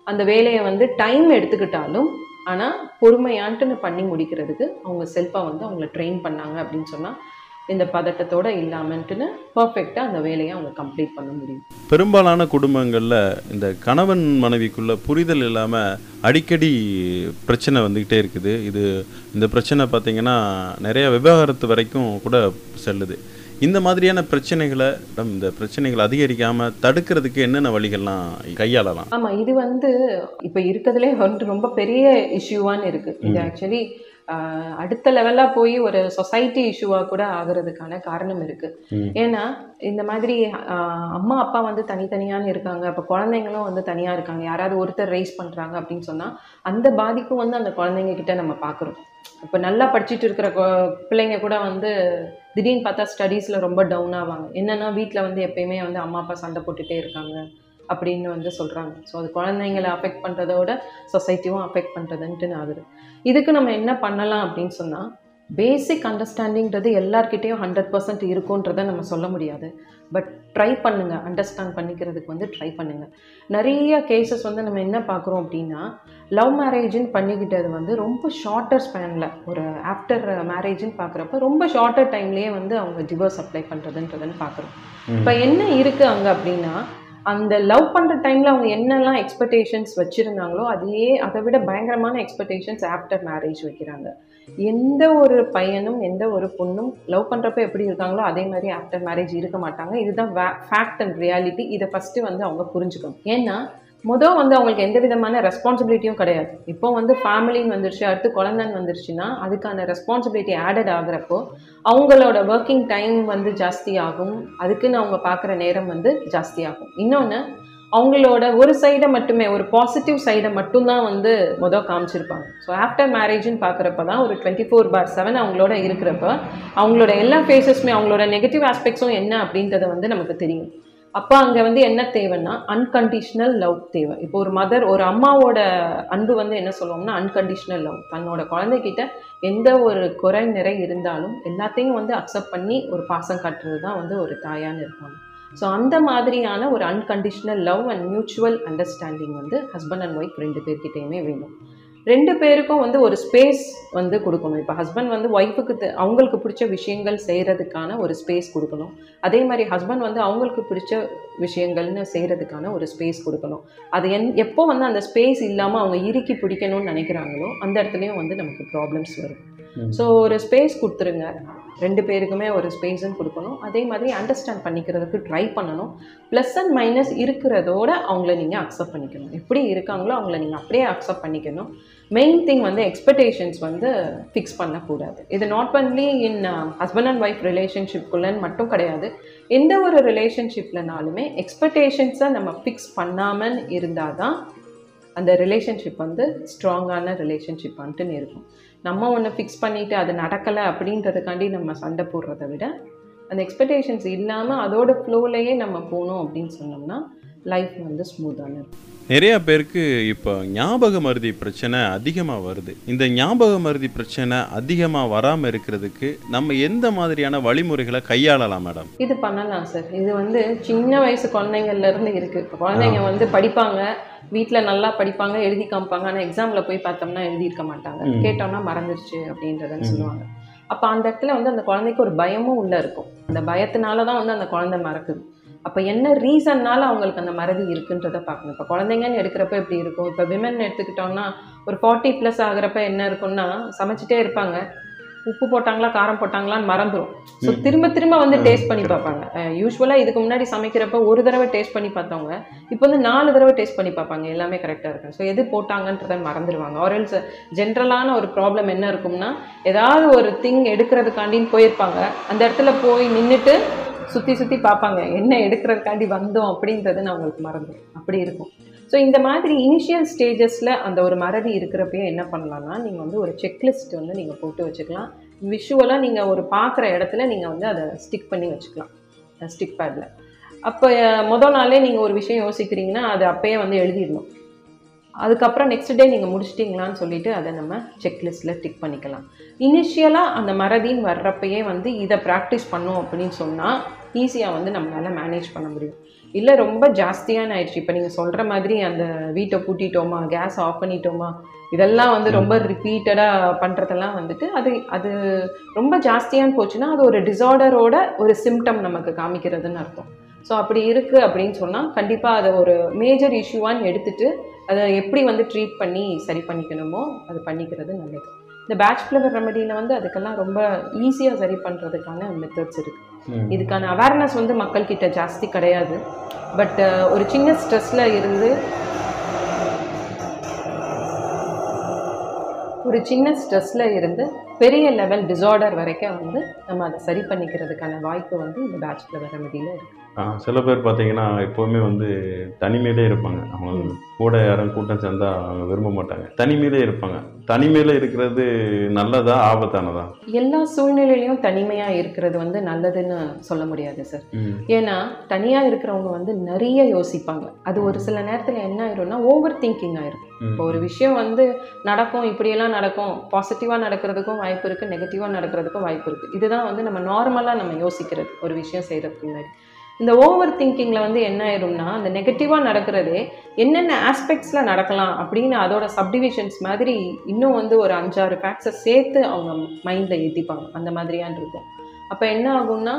அந்த வேலையை வந்து டைம் எடுத்துக்கிட்டாலும் ஆனால் பொறுமையான்ட்டுன்னு பண்ணி முடிக்கிறதுக்கு அவங்க செல்ஃபாக வந்து அவங்கள ட்ரெயின் பண்ணாங்க அப்படின்னு சொன்னால் இந்த பதட்டத்தோடு இல்லாமன்ட்டுன்னு பர்ஃபெக்டாக அந்த வேலையை அவங்க கம்ப்ளீட் பண்ண முடியும். பெரும்பாலான குடும்பங்களில் இந்த கணவன் மனைவிக்குள்ள புரிதல் இல்லாமல் அடிக்கடி பிரச்சனை வந்துக்கிட்டே இருக்குது. இது இந்த பிரச்சனை பார்த்திங்கன்னா நிறைய விவகாரத்து வரைக்கும் கூட செல்லுது. இந்த மாதிரியான பிரச்சனைகளை இந்த பிரச்சனைகளை அதிகரிக்காமல் தடுக்கிறதுக்கு என்னென்ன வழிகள்லாம் கையாளலாம்? ஆமாம் இது வந்து இப்போ இருக்கிறதுலே வந்து ரொம்ப பெரிய இஷ்யூவான்னு இருக்குது இது ஆக்சுவலி அடுத்த லெவலாக போய் ஒரு சொசைட்டி இஷ்யூவாக கூட ஆகிறதுக்கான காரணம் இருக்குது ஏன்னா இந்த மாதிரி அம்மா அப்பா வந்து தனித்தனியான இருக்காங்க. அப்போ குழந்தைங்களும் வந்து தனியாக இருக்காங்க. யாராவது ஒருத்தர் ரைஸ் பண்ணுறாங்க அப்படின்னு சொன்னால் அந்த பாதிப்பும் வந்து அந்த குழந்தைங்க கிட்ட நம்ம பார்க்குறோம் இப்போ நல்லா படிச்சுட்டு இருக்கிற பிள்ளைங்க கூட வந்து திடீர்னு பார்த்தா ஸ்டடீஸில் ரொம்ப டவுன் ஆவாங்க. என்னென்னா வீட்டில் வந்து எப்பயுமே வந்து அம்மா அப்பா சண்டை போட்டுகிட்டே இருக்காங்க அப்படின்னு வந்து சொல்கிறாங்க ஸோ அது குழந்தைங்களை அஃபெக்ட் பண்ணுறதோட சொசைட்டியும் அஃபெக்ட் பண்ணுறதுன்ட்டு ஆகுது. இதுக்கு நம்ம என்ன பண்ணலாம் அப்படின்னு சொன்னால் பேசிக் அண்டர்ஸ்டாண்டிங்கிறது எல்லார்கிட்டேயும் ஹண்ட்ரட் பர்சன்ட் இருக்குன்றதை நம்ம சொல்ல முடியாது. பட் ட்ரை பண்ணுங்க அண்டர்ஸ்டாண்ட் பண்ணிக்கிறதுக்கு வந்து ட்ரை பண்ணுங்க. நிறைய கேசஸ் வந்து நம்ம என்ன பார்க்குறோம் அப்படின்னா லவ் மேரேஜ்னு பண்ணிக்கிட்டது வந்து ரொம்ப ஷார்ட்டர் ஸ்பேனில் ஒரு ஆஃப்டர் மேரேஜ்னு பார்க்குறப்ப ரொம்ப ஷார்ட்டர் டைம்லேயே வந்து அவங்க டிவோர்ஸ் அப்ளை பண்ணுறதுன்றதுன்னு பார்க்குறோம். இப்போ என்ன இருக்குது அங்கே அப்படின்னா அந்த லவ் பண்ணுற டைமில் அவங்க என்னெல்லாம் எக்ஸ்பெக்டேஷன்ஸ் வச்சுருந்தாங்களோ அதையே அதை விட பயங்கரமான எக்ஸ்பெக்டேஷன்ஸ் ஆஃப்டர் மேரேஜ் வைக்கிறாங்க. எந்த ஒரு பையனும் எந்த ஒரு பொண்ணும் லவ் பண்ணுறப்ப எப்படி இருக்காங்களோ அதே மாதிரி ஆஃப்டர் மேரேஜ் இருக்க மாட்டாங்க. இதுதான் ஃபேக்ட் அண்ட் ரியாலிட்டி இதை ஃபஸ்ட்டு வந்து அவங்க புரிஞ்சுக்கணும். ஏன்னா மொதல் வந்து அவங்களுக்கு எந்த விதமான ரெஸ்பான்சிபிலிட்டியும் கிடையாது. இப்போ வந்து ஃபேமிலின்னு வந்துருச்சு அடுத்து குழந்தைன்னு வந்துருச்சுன்னா அதுக்கான ரெஸ்பான்சிபிலிட்டி ஆடட் ஆகுறப்போ அவங்களோட ஒர்க்கிங் டைம் வந்து ஜாஸ்தி ஆகும். அதுக்குன்னு அவங்க பார்க்குற நேரம் வந்து ஜாஸ்தி ஆகும். இன்னொன்று அவங்களோட ஒரு சைடை மட்டுமே ஒரு பாசிட்டிவ் சைடை மட்டும்தான் வந்து மொதல் காமிச்சிருப்பாங்க. ஸோ ஆஃப்டர் மேரேஜ்னு பார்க்குறப்ப தான் ஒரு டுவெண்ட்டி ஃபோர் பார் செவன் அவங்களோட இருக்கிறப்ப அவங்களோட எல்லா ஃபேஸஸுமே அவங்களோட நெகட்டிவ் ஆஸ்பெக்ட்ஸும் என்ன அப்படின்றத வந்து நமக்கு தெரியும். அப்போ அங்கே வந்து என்ன தேவைன்னா அன்கண்டிஷ்னல் லவ் தேவை. இப்போ ஒரு மதர் ஒரு அம்மாவோட அன்பு வந்து என்ன சொல்லுவோம்னா அன்கண்டிஷ்னல் லவ் தன்னோட குழந்தைகிட்ட எந்த ஒரு குறை நிறை இருந்தாலும் எல்லாத்தையும் வந்து அக்செப்ட் பண்ணி ஒரு பாசம் காட்டுறது தான் வந்து ஒரு தாயான்னு இருப்பாங்க. ஸோ அந்த மாதிரியான ஒரு unconditional love and mutual understanding வந்து ஹஸ்பண்ட் அண்ட் ஒய்ஃப் ரெண்டு பேர்கிட்டயுமே வேணும். ரெண்டு பேருக்கும் வந்து ஒரு ஸ்பேஸ் வந்து கொடுக்கணும். இப்போ ஹஸ்பண்ட் வந்து ஒய்ஃபுக்கு அவங்களுக்கு பிடிச்ச விஷயங்கள் செய்கிறதுக்கான ஒரு ஸ்பேஸ் கொடுக்கணும். அதே மாதிரி ஹஸ்பண்ட் வந்து அவங்களுக்கு பிடிச்ச விஷயங்கள்னு செய்கிறதுக்கான ஒரு ஸ்பேஸ் கொடுக்கணும். அது என் எப்போ வந்து அந்த ஸ்பேஸ் இல்லாமல் அவங்க இறுக்கி பிடிக்கணும்னு நினைக்கிறாங்களோ அந்த இடத்துலையும் வந்து நமக்கு ப்ராப்ளம்ஸ் வரும். ஸோ ஒரு ஸ்பேஸ் கொடுத்துருங்க. ரெண்டு பேருக்குமே ஒரு ஸ்பேஸுன்னு கொடுக்கணும். அதே மாதிரி அண்டர்ஸ்டாண்ட் பண்ணிக்கிறதுக்கு ட்ரை பண்ணணும். ப்ளஸ் அண்ட் மைனஸ் இருக்கிறதோட அவங்கள நீங்கள் அக்செப்ட் பண்ணிக்கணும். எப்படி இருக்காங்களோ அவங்கள நீங்கள் அப்படியே அக்செப்ட் பண்ணிக்கணும். மெயின் திங் வந்து எக்ஸ்பெக்டேஷன்ஸ் வந்து ஃபிக்ஸ் பண்ணக்கூடாது. இது not only in husband and wife ரிலேஷன்ஷிப்குள்ளன்னு மட்டும் கிடையாது. எந்த ஒரு ரிலேஷன்ஷிப்லனாலுமே எக்ஸ்பெக்டேஷன்ஸை நம்ம ஃபிக்ஸ் பண்ணாமல் இருந்தால் தான் அந்த ரிலேஷன்ஷிப் வந்து ஸ்ட்ராங்கான ரிலேஷன்ஷிப் வந்துட்டு இருக்கும். நம்ம ஒன்று ஃபிக்ஸ் பண்ணிவிட்டு அது நடக்கலை அப்படின்றதுக்காண்டி நம்ம சண்டை போடுறத விட அந்த எக்ஸ்பெக்டேஷன்ஸ் இல்லாமல் அதோட ஃப்ளோலையே நம்ம போகணும் அப்படின்னு சொன்னோம்னா லைஃப் வந்து ஸ்மூத்தான இருக்கும் நிறைய பேருக்கு இப்போ ஞாபக மருதி பிரச்சனை அதிகமாக வருது. இந்த ஞாபக மருதி பிரச்சனை அதிகமாக வராமல் இருக்கிறதுக்கு நம்ம எந்த மாதிரியான வழிமுறைகளை கையாளலாம் மேடம் இது பண்ணலாம் சார் இது வந்து சின்ன வயசு குழந்தைங்கள்ல இருந்து இருக்கு. இப்போ குழந்தைங்க வந்து படிப்பாங்க. வீட்டில் நல்லா படிப்பாங்க எழுதி காமிப்பாங்க. ஆனால் எக்ஸாமில் போய் பார்த்தோம்னா எழுதியிருக்க மாட்டாங்க. கேட்டோம்னா மறந்துருச்சு அப்படின்றதுன்னு சொல்லுவாங்க. அப்போ அந்த இடத்துல வந்து அந்த குழந்தைக்கு ஒரு பயமும் உள்ள இருக்கும். அந்த பயத்தினால தான் வந்து அந்த குழந்தை மறக்குது. அப்போ என்ன ரீசன்னால அவங்களுக்கு அந்த மறதி இருக்குன்றதை பார்க்கணும். இப்போ குழந்தைங்கன்னு எடுக்கிறப்ப எப்படி இருக்கும். இப்போ விமன் எடுத்துக்கிட்டோம்னா ஒரு ஃபார்ட்டி ப்ளஸ் ஆகுறப்ப என்ன இருக்கும்னா சமைச்சிட்டே இருப்பாங்க. உப்பு போட்டாங்களா காரம் போட்டாங்களான்னு மறந்துடும் ஸோ திரும்ப திரும்ப வந்து டேஸ்ட் பண்ணி பார்ப்பாங்க. யூஸ்வலாக இதுக்கு முன்னாடி சமைக்கிறப்ப ஒரு தடவை டேஸ்ட் பண்ணி பார்த்தவங்க இப்போ வந்து நாலு தடவை டேஸ்ட் பண்ணி பார்ப்பாங்க. எல்லாமே கரெக்டாக இருக்கு ஸோ எது போட்டாங்கன்றதை மறந்துடுவாங்க ஆரல்ஸ் ஜென்ரலான ஒரு ப்ராப்ளம் என்ன இருக்கும்னா ஏதாவது ஒரு திங் எடுக்கிறதுக்காண்டின்னு போயிருப்பாங்க. அந்த இடத்துல போய் நின்றுட்டு சுற்றி சுற்றி பார்ப்பாங்க. என்ன எடுக்கிறதுக்காண்டி வந்தோம் அப்படின்றது அவங்களுக்கு மறந்துடும் அப்படி இருக்கும். ஸோ இந்த மாதிரி இனிஷியல் ஸ்டேஜஸில் அந்த ஒரு மறதி இருக்கிறப்பயே என்ன பண்ணலாம்னா நீங்கள் வந்து ஒரு செக்லிஸ்ட் வந்து நீங்கள் போட்டு வச்சுக்கலாம். விஷுவலாக நீங்கள் ஒரு பார்க்குற இடத்துல நீங்கள் வந்து அதை ஸ்டிக் பண்ணி வச்சுக்கலாம். ஸ்டிக் பேடில் அப்போ முதல் நாளே நீங்கள் ஒரு விஷயம் யோசிக்கிறீங்கன்னா அது அப்பயே வந்து எழுதிடணும். அதுக்கப்புறம் நெக்ஸ்ட் டே நீங்கள் முடிச்சிட்டிங்களான்னு சொல்லிட்டு அதை நம்ம செக்லிஸ்ட்டில் டிக் பண்ணிக்கலாம். இனிஷியலாக அந்த மறதின்னு வர்றப்பயே வந்து இதை ப்ராக்டிஸ் பண்ணோம் அப்படின்னு சொன்னால் ஈஸியாக வந்து நம்மளால் மேனேஜ் பண்ண முடியும். இல்லை ரொம்ப ஜாஸ்தியான ஆயிடுச்சு. இப்போ நீங்கள் சொல்கிற மாதிரி அந்த வீட்டை பூட்டிட்டோமா கேஸ் ஆஃப் பண்ணிட்டோமா இதெல்லாம் வந்து ரொம்ப ரிப்பீட்டடாக பண்ணுறதெல்லாம் வந்துட்டு அது அது ரொம்ப ஜாஸ்தியான்னு போச்சுன்னா அது ஒரு டிசார்டரோட ஒரு சிம்டம் நமக்கு காமிக்கிறதுன்னு அர்த்தம். ஸோ அப்படி இருக்குது அப்படின்னு சொன்னால் கண்டிப்பாக அதை ஒரு மேஜர் இஷ்யூவான்னு எடுத்துட்டு அதை எப்படி வந்து ட்ரீட் பண்ணி சரி பண்ணிக்கணுமோ அது பண்ணிக்கிறது நல்லது. இந்த பேட்ச் ஃப்ளவர் ரெமடியில் வந்து அதுக்கெல்லாம் ரொம்ப ஈஸியாக சரி பண்ணுறதுக்கான மெத்தட்ஸ் இருக்குது இதுக்கான அவேர்னஸ் வந்து மக்கள்கிட்ட ஜாஸ்தி கிடையாது. பட் ஒரு சின்ன ஸ்ட்ரெஸ்ஸில் இருந்து ஒரு சின்ன ஸ்ட்ரெஸ்ல இருந்து பெரிய லெவல் டிசார்டர் வரைக்கும் வந்து நம்ம அதை சரி பண்ணிக்கிறதுக்கான வாய்ப்பு வந்து இந்த பேச்சுலர் ரெமடியில் இருக்கு. ஆ, சில பேர் பார்த்தீங்கன்னா எப்போவுமே வந்து தனிமையிலே இருப்பாங்க. அவங்க கூட யாரும் கூட்டம் சேர்ந்தா அவங்க விரும்ப மாட்டாங்க. தனிமையிலே இருப்பாங்க. தனிமையில இருக்கிறது நல்லதா ஆபத்தானதா? எல்லா சூழ்நிலையிலையும் தனிமையா இருக்கிறது வந்து நல்லதுன்னு சொல்ல முடியாது சார் ஏன்னா தனியா இருக்கிறவங்க வந்து நிறைய யோசிப்பாங்க. அது ஒரு சில நேரத்துல என்ன ஆயிரும்னா ஓவர் திங்கிங் ஆயிரும் இப்போ ஒரு விஷயம் வந்து நடக்கும் இப்படியெல்லாம் நடக்கும். பாசிட்டிவா நடக்கிறதுக்கும் வாய்ப்பு இருக்கு நெகட்டிவா நடக்கிறதுக்கும் வாய்ப்பு இருக்கு. இதுதான் வந்து நம்ம நார்மலா நம்ம யோசிக்கிறது ஒரு விஷயம் செய்யறதுக்கு முன்னாடி. இந்த ஓவர் திங்கிங்கில் வந்து என்ன ஆயிரும்னா அந்த நெகட்டிவாக நடக்கிறதே என்னென்ன ஆஸ்பெக்ட்ஸில் நடக்கலாம் அப்படின்னு அதோட சப்டிவிஷன்ஸ் மாதிரி இன்னும் வந்து ஒரு அஞ்சாறு ஃபேக்ட்ஸை சேர்த்து அவங்க மைண்டில் ஏற்றிப்பாங்க அந்த மாதிரியான் இருக்கும். அப்போ என்ன ஆகும்னா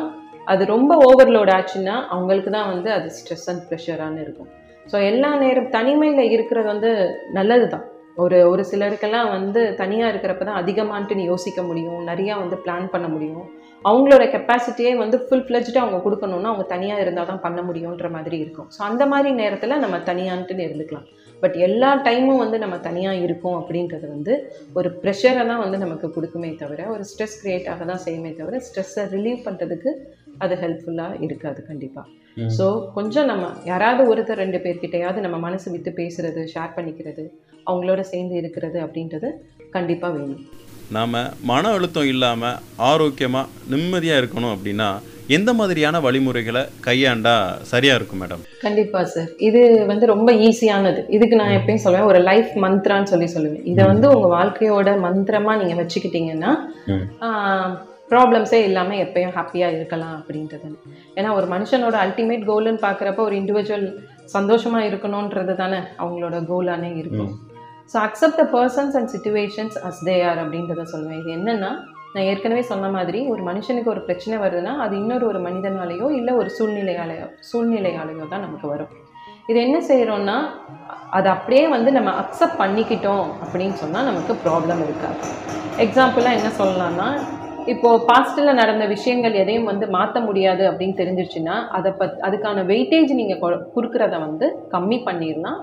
அது ரொம்ப ஓவர்லோட் ஆச்சுன்னா அவங்களுக்கு தான் வந்து அது ஸ்ட்ரெஸ் அண்ட் ப்ரெஷரானு இருக்கும். ஸோ எல்லா நேரம் தனிமையில் இருக்கிறது வந்து நல்லது தான் ஒரு ஒரு சிலருக்கெல்லாம் வந்து தனியாக இருக்கிறப்ப தான் அதிகமான்ட்டு யோசிக்க முடியும். நிறையா வந்து பிளான் பண்ண முடியும். அவங்களோட கெப்பாசிட்டியே வந்து ஃபுல் ஃப்ளெஜ்டாக அவங்க கொடுக்கணும்னா அவங்க தனியாக இருந்தால் தான் பண்ண முடியுன்ற மாதிரி இருக்கும். ஸோ அந்த மாதிரி நேரத்தில் நம்ம தனியான்ட்டுன்னு இருந்துக்கலாம். பட் எல்லா டைமும் வந்து நம்ம தனியாக இருக்கோம் அப்படின்றது வந்து ஒரு ப்ரெஷரை தான் வந்து நமக்கு கொடுக்குமே தவிர ஒரு ஸ்ட்ரெஸ் க்ரியேட் ஆக தான் செய்யுமே தவிர ஸ்ட்ரெஸ்ஸை ரிலீவ் பண்ணுறதுக்கு அது ஹெல்ப்ஃபுல்லாக இருக்காது கண்டிப்பாக ஸோ கொஞ்சம் நம்ம யாராவது ஒருத்தர் ரெண்டு பேர்கிட்டயாவது நம்ம மனசு விட்டு பேசுறது ஷேர் பண்ணிக்கிறது அவங்களோட சேர்ந்து இருக்கிறது அப்படின்றது கண்டிப்பாக வேணும். நாம் மன அழுத்தம் இல்லாமல் ஆரோக்கியமாக நிம்மதியாக இருக்கணும் அப்படின்னா எந்த மாதிரியான வழிமுறைகளை கையாண்டா சரியாக இருக்கும் மேடம்? கண்டிப்பா சார் இது வந்து ரொம்ப ஈஸியானது இதுக்கு நான் எப்பயும் சொல்லுவேன் ஒரு லைஃப் மந்த்ரான்னு சொல்லி சொல்லுவேன். இதை வந்து உங்க வாழ்க்கையோட மந்திரமா நீங்க வச்சுக்கிட்டீங்கன்னா. ப்ராப்ளம்ஸே இல்லாமல் எப்பயும் ஹாப்பியாக இருக்கலாம் அப்படின்றது. ஏன்னா ஒரு மனுஷனோட அல்டிமேட் கோல்னு பார்க்குறப்ப ஒரு இண்டிவிஜுவல் சந்தோஷமாக இருக்கணுன்றது தானே அவங்களோட கோலானே இருக்கும். So accept the persons and situations as they are அப்படின்றத சொல்லுவேன். இது என்னென்னா நான் ஏற்கனவே சொன்ன மாதிரி ஒரு மனுஷனுக்கு ஒரு பிரச்சனை வருதுன்னா அது இன்னொரு ஒரு மனிதனாலேயோ இல்லை ஒரு சூழ்நிலையாலேயோ சூழ்நிலையாலேயோ தான் நமக்கு வரும். இது என்ன செய்கிறோம்னா அதை அப்படியே வந்து நம்ம அக்செப்ட் பண்ணிக்கிட்டோம் அப்படின்னு சொன்னால் நமக்கு ப்ராப்ளம் இருக்காது. எக்ஸாம்பிளாக என்ன சொல்லலாம்னா இப்போது பாஸ்டில் நடந்த விஷயங்கள் எதையும் வந்து மாற்ற முடியாது அப்படின்னு தெரிஞ்சிருச்சுன்னா அதை பத் அதுக்கான வெயிட்டேஜ் நீங்கள் கொடுக்குறத வந்து கம்மி பண்ணிடலாம்.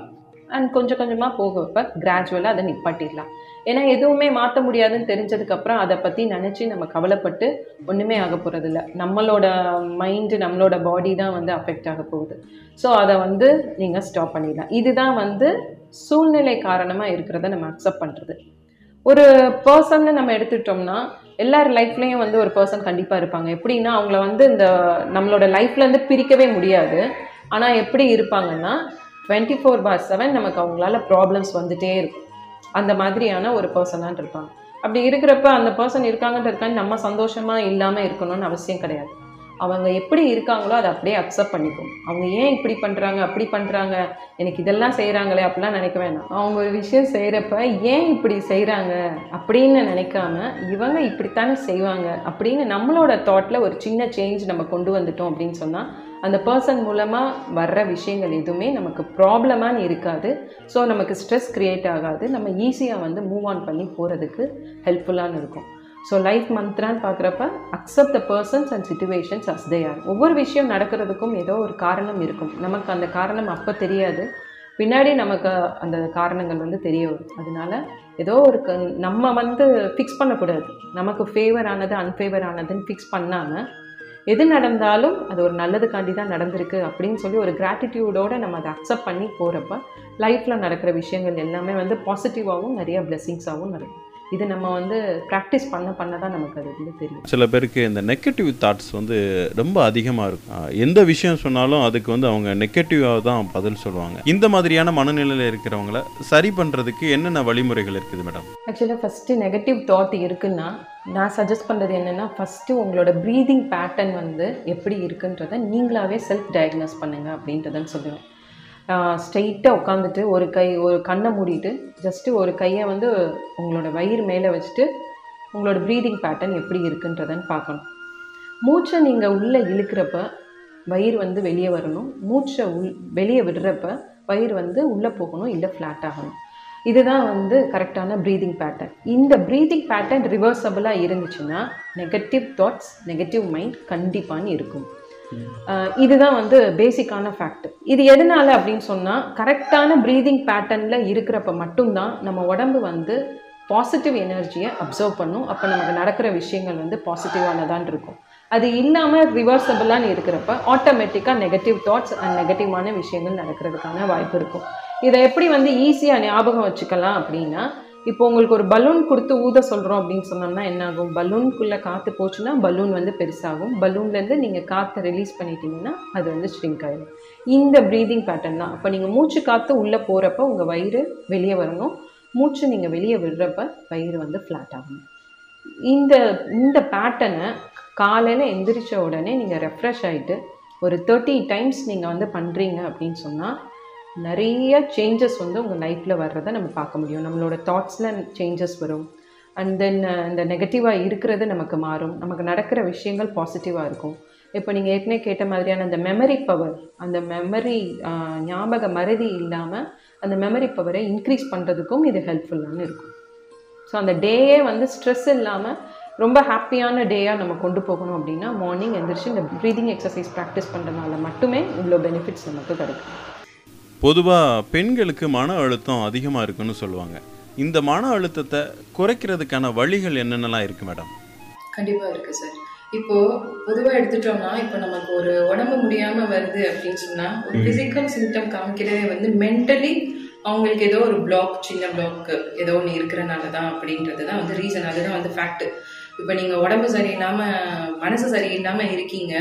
அண்ட் கொஞ்சம் கொஞ்சமாக போக வைப்ப கிராஜுவலாக அதை நிப்பாட்டிடலாம். ஏன்னா எதுவுமே மாற்ற முடியாதுன்னு தெரிஞ்சதுக்கப்புறம் அதை பற்றி நினச்சி நம்ம கவலைப்பட்டு ஒன்றுமே ஆக போகிறதில்ல நம்மளோட மைண்டு நம்மளோட பாடி தான் வந்து அஃபெக்ட் ஆக போகுது. ஸோ அதை வந்து நீங்கள் ஸ்டாப் பண்ணிடலாம். இதுதான் வந்து சூழ்நிலை காரணமாக இருக்கிறத நம்ம அக்செப்ட் பண்ணுறது ஒரு பர்சன்னு நம்ம எடுத்துட்டோம்னா எல்லார் லைஃப்லேயும் வந்து ஒரு பர்சன் கண்டிப்பாக இருப்பாங்க. எப்படின்னா அவங்கள வந்து இந்த நம்மளோட லைஃப்லேருந்து பிரிக்கவே முடியாது. ஆனால் எப்படி இருப்பாங்கன்னா டுவெண்ட்டி ஃபோர் பார் செவன் நமக்கு அவங்களால ப்ராப்ளம்ஸ் வந்துட்டே இருக்கும். அந்த மாதிரியான ஒரு பர்சனான் இருப்பாங்க. அப்படி இருக்கிறப்ப அந்த பர்சன் இருக்காங்கன்றதுக்காண்டி நம்ம சந்தோஷமாக இல்லாமல் இருக்கணும்னு அவசியம் கிடையாது. அவங்க எப்படி இருக்காங்களோ அதை அப்படியே அக்செப்ட் பண்ணிக்கும். அவங்க ஏன் இப்படி பண்ணுறாங்க அப்படி பண்ணுறாங்க எனக்கு இதெல்லாம் செய்கிறாங்களே அப்படிலாம் நினைக்க வேணாம். அவங்க ஒரு விஷயம் செய்கிறப்ப ஏன் இப்படி செய்கிறாங்க அப்படின்னு நினைக்காம இவங்க இப்படித்தானே செய்வாங்க அப்படின்னு நம்மளோட தாட்டில் ஒரு சின்ன சேஞ்ச் நம்ம கொண்டு வந்துட்டோம் அப்படின்னு சொன்னால் அந்த பர்சன் மூலமாக வர்ற விஷயங்கள் எதுவுமே நமக்கு ப்ராப்ளமானு இருக்காது. ஸோ நமக்கு ஸ்ட்ரெஸ் க்ரியேட் ஆகாது. நம்ம ஈஸியாக வந்து மூவ் ஆன் பண்ணி போகிறதுக்கு ஹெல்ப்ஃபுல்லான இருக்கும். ஸோ லைஃப் மந்த்ரான்னு பார்க்குறப்ப accept the persons and situations as they are ஒவ்வொரு விஷயம் நடக்கிறதுக்கும் ஏதோ ஒரு காரணம் இருக்கும். நமக்கு அந்த காரணம் அப்போ தெரியாது. பின்னாடி நமக்கு அந்த காரணங்கள் வந்து தெரிய வரும். அதனால ஏதோ ஒரு நம்ம வந்து ஃபிக்ஸ் பண்ணக்கூடாது. நமக்கு ஃபேவர் ஆனது அன்ஃபேவர் ஆனதுன்னு ஃபிக்ஸ் பண்ணாமல் எது நடந்தாலும் அது ஒரு நல்லதுக்காண்டி தான் நடந்திருக்கு அப்படின்னு சொல்லி ஒரு கிராட்டிடியூடோடு நம்ம அதை அக்செப்ட் பண்ணி போகிறப்ப லைஃப்பில் நடக்கிற விஷயங்கள் எல்லாமே வந்து பாசிட்டிவாகவும் நிறைய பிளெஸ்ஸிங்ஸாகவும் நடக்கும் இது நம்ம வந்து ப்ராக்டிஸ் பண்ண பண்ண தான் நமக்கு அது வந்து தெரியும். சில பேருக்கு இந்த நெகட்டிவ் தாட்ஸ் வந்து ரொம்ப அதிகமாக இருக்கும். எந்த விஷயம் சொன்னாலும் அதுக்கு வந்து அவங்க நெகட்டிவாக தான் பதில் சொல்லுவாங்க. இந்த மாதிரியான மனநிலையில் இருக்கிறவங்கள சரி பண்ணுறதுக்கு என்னென்ன வழிமுறைகள் இருக்குது மேடம்? ஆக்சுவலாக ஃபஸ்ட்டு நெகட்டிவ் தாட் இருக்குன்னா நான் சஜஸ்ட் பண்ணுறது என்னென்னா ஃபஸ்ட்டு உங்களோட ப்ரீதிங் பேட்டர்ன் வந்து எப்படி இருக்குன்றதை நீங்களாவே செல்ஃப் டயக்னோஸ் பண்ணுங்கள் அப்படின்றதன்னு சொல்லுவேன். ஸ்ட்ரெயிட்டாக உட்காந்துட்டு ஒரு கை ஒரு கண்ணை மூடிட்டு ஜஸ்ட்டு ஒரு கையை வந்து உங்களோட வயிறு மேலே வச்சுட்டு உங்களோட ப்ரீதிங் பேட்டர்ன் எப்படி இருக்குன்றதன்னு பார்க்கணும். மூச்சை நீங்கள் உள்ளே இழுக்கிறப்ப வயிறு வந்து வெளியே வரணும். மூச்சை உள் வெளியே விடுறப்ப வயிறு வந்து உள்ளே போகணும் இல்லை ஃப்ளாட் ஆகணும். இதுதான் வந்து கரெக்டான ப்ரீதிங் பேட்டர்ன் இந்த ப்ரீதிங் பேட்டர்ன் ரிவர்சபிளாக இருந்துச்சுன்னா நெகட்டிவ் தாட்ஸ் நெகட்டிவ் மைண்ட் கண்டிப்பான்னு இருக்கும். இதுதான் வந்து பேசிக்கான ஃபேக்ட் இது எதனால அப்படின்னு சொன்னால் கரெக்டான ப்ரீதிங் பேட்டர்னில் இருக்கிறப்ப மட்டும்தான் நம்ம உடம்பு வந்து பாசிட்டிவ் எனர்ஜியை அப்சர்வ் பண்ணும். அப்போ நமக்கு நடக்கிற விஷயங்கள் வந்து பாசிட்டிவானதான் இருக்கும். அது இல்லாமல் ரிவர்சபிளான்னு இருக்கிறப்ப ஆட்டோமேட்டிக்காக நெகட்டிவ் தாட்ஸ் அண்ட் நெகட்டிவான விஷயங்கள் நடக்கிறதுக்கான வாய்ப்பு இருக்கும். இதை எப்படி வந்து ஈஸியாக ஞாபகம் வச்சுக்கலாம் அப்படின்னா இப்போ உங்களுக்கு ஒரு பலூன் கொடுத்து ஊத சொல்கிறோம் அப்படின்னு சொன்னோம்னா என்ன ஆகும் பலூனுக்குள்ளே காற்று போச்சுன்னா பலூன் வந்து பெருசாகும். பலூன்லேருந்து நீங்கள் காற்றை ரிலீஸ் பண்ணிட்டீங்கன்னா அது வந்து ஸ்ட்ரிங்க் ஆகிடும் இந்த ப்ரீதிங் பேட்டர்ன் தான். அப்போ நீங்கள் மூச்சு காற்று உள்ளே போகிறப்ப உங்கள் வயிறு வெளியே வரணும். மூச்சு நீங்கள் வெளியே விடுறப்ப வயிறு வந்து ஃப்ளாட் ஆகணும் இந்த இந்த பேட்டர்னை காலையில் எந்திரிச்ச உடனே நீங்கள் ரெஃப்ரெஷ் ஆகிட்டு ஒரு தேர்ட்டி டைம்ஸ் நீங்கள் வந்து பண்ணுறீங்க அப்படின்னு சொன்னால் நிறைய சேஞ்சஸ் வந்து உங்கள் லைஃப்பில் வர்றதை நம்ம பார்க்க முடியும். நம்மளோட தாட்ஸில் சேஞ்சஸ் வரும். அண்ட் தென் இந்த நெகட்டிவாக இருக்கிறது நமக்கு மாறும். நமக்கு நடக்கிற விஷயங்கள் பாசிட்டிவாக இருக்கும். இப்போ நீங்கள் ஏற்கனவே கேட்ட மாதிரியான அந்த மெமரி பவர் அந்த மெமரி ஞாபக மறதி இல்லாமல் அந்த மெமரி பவரை இன்க்ரீஸ் பண்ணுறதுக்கும் இது ஹெல்ப்ஃபுல்லானு இருக்கும். ஸோ அந்த டேயே வந்து ஸ்ட்ரெஸ் இல்லாமல் ரொம்ப ஹாப்பியான டேயாக நம்ம கொண்டு போகணும் அப்படின்னா மார்னிங் எந்திரிச்சு இந்த ப்ரீதிங் எக்ஸசைஸ் ப்ராக்டிஸ் பண்ணுறதுனால மட்டுமே இவ்வளோ பெனிஃபிட்ஸ் நமக்கு கிடைக்கும். பொதுவாக பெண்களுக்கு மன அழுத்தம் அதிகமாக இருக்குன்னு சொல்லுவாங்க. இந்த மன அழுத்தத்தை குறைக்கிறதுக்கான வழிகள் என்னென்னலாம் இருக்கு மேடம்? கண்டிப்பா இருக்கு சார். இப்போ பொதுவா எடுத்துட்டோம்னா இப்போ நமக்கு ஒரு உடம்பு முடியாம வருது அப்படின்னு சொன்னா ஒரு பிசிக்கல் சிம்டம் காமிக்கிறதே வந்து மென்டலி அவங்களுக்கு ஏதோ ஒரு பிளாக் சின்ன பிளாக் ஏதோ ஒன்று இருக்கிறனால தான் அப்படின்றது தான் வந்து ரீசன் அதுதான் வந்து ஃபேக்ட் இப்போ நீங்க உடம்பு சரியில்லாம மனசு சரியில்லாம இருக்கீங்க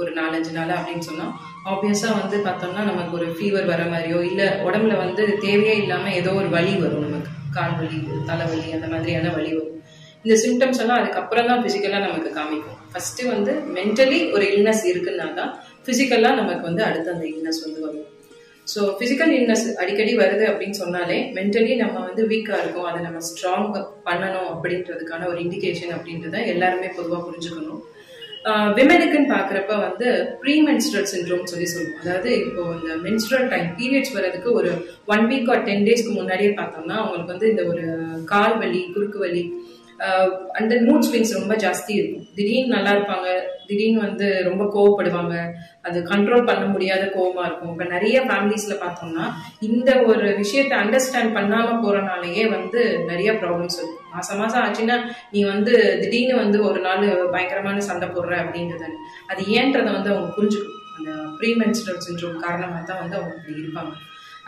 ஒரு நாலஞ்சு நாள் அப்படின்னு சொன்னா ஆப்வியஸாக வந்து பார்த்தோம்னா நமக்கு ஒரு ஃபீவர் வர மாதிரியோ இல்லை உடம்புல வந்து தேவையே இல்லாமல் ஏதோ ஒரு வலி வரும் நமக்கு. கால் வலி தலைவலி அந்த மாதிரியான வலி வரும். இந்த சிம்டம்ஸ் எல்லாம் அதுக்கப்புறம் தான் ஃபிசிக்கலாக நமக்கு காமிக்கும். ஃபஸ்ட்டு வந்து மென்டலி ஒரு இல்னஸ் இருக்குன்னா தான் ஃபிசிக்கலாக நமக்கு வந்து அடுத்து அந்த இல்னஸ் வந்து வரும். ஸோ ஃபிசிக்கல் இல்னஸ் அடிக்கடி வருது அப்படின்னு சொன்னாலே மென்டலி நம்ம வந்து வீக்காக இருக்கும் அதை நம்ம ஸ்ட்ராங் பண்ணணும் அப்படின்றதுக்கான ஒரு இண்டிகேஷன் அப்படின்றத எல்லாருமே பொதுவாக புரிஞ்சுக்கணும். விமெனுக்குன்னு பார்க்குறப்ப வந்து ப்ரீ மென்ஸ்ட்ரல் சிண்ட்ரோம் சொல்லி சொல்லுவோம். அதாவது இப்போ இந்த மென்ஸ்ட்ரல் டைம் பீரியட்ஸ் வர்றதுக்கு ஒரு ஒன் வீக் ஆர் டென் டேஸ்க்கு முன்னாடியே பார்த்தோம்னா அவங்களுக்கு வந்து இந்த ஒரு கால் வலி குறுக்கு வலி அந்த மூட் ஸ்விங்ஸ் ரொம்ப ஜாஸ்தி இருக்கும். திடீர்னு நல்லா இருப்பாங்க திடீர்னு வந்து ரொம்ப கோவப்படுவாங்க அது கண்ட்ரோல் பண்ண முடியாத கோவமா இருக்கும். இப்போ நிறைய ஃபேமிலிஸ்ல பார்த்தோம்னா இந்த ஒரு விஷயத்தை அண்டர்ஸ்டாண்ட் பண்ணாம போறனாலேயே வந்து நிறைய ப்ராப்ளம்ஸ் இருக்கும் மாசம் மாசம் ஆச்சுன்னா நீ வந்து திடீர்னு வந்து ஒரு நாள் பயங்கரமான சண்டை போடுற அப்படின்றத அது ஏன்றதை வந்து அவங்க புரிஞ்சுக்கணும். அந்த ப்ரீமென்ஸ்ட்ரல் சின்ரோம் காரணமாக தான் வந்து அவங்க அப்படி இருப்பாங்க.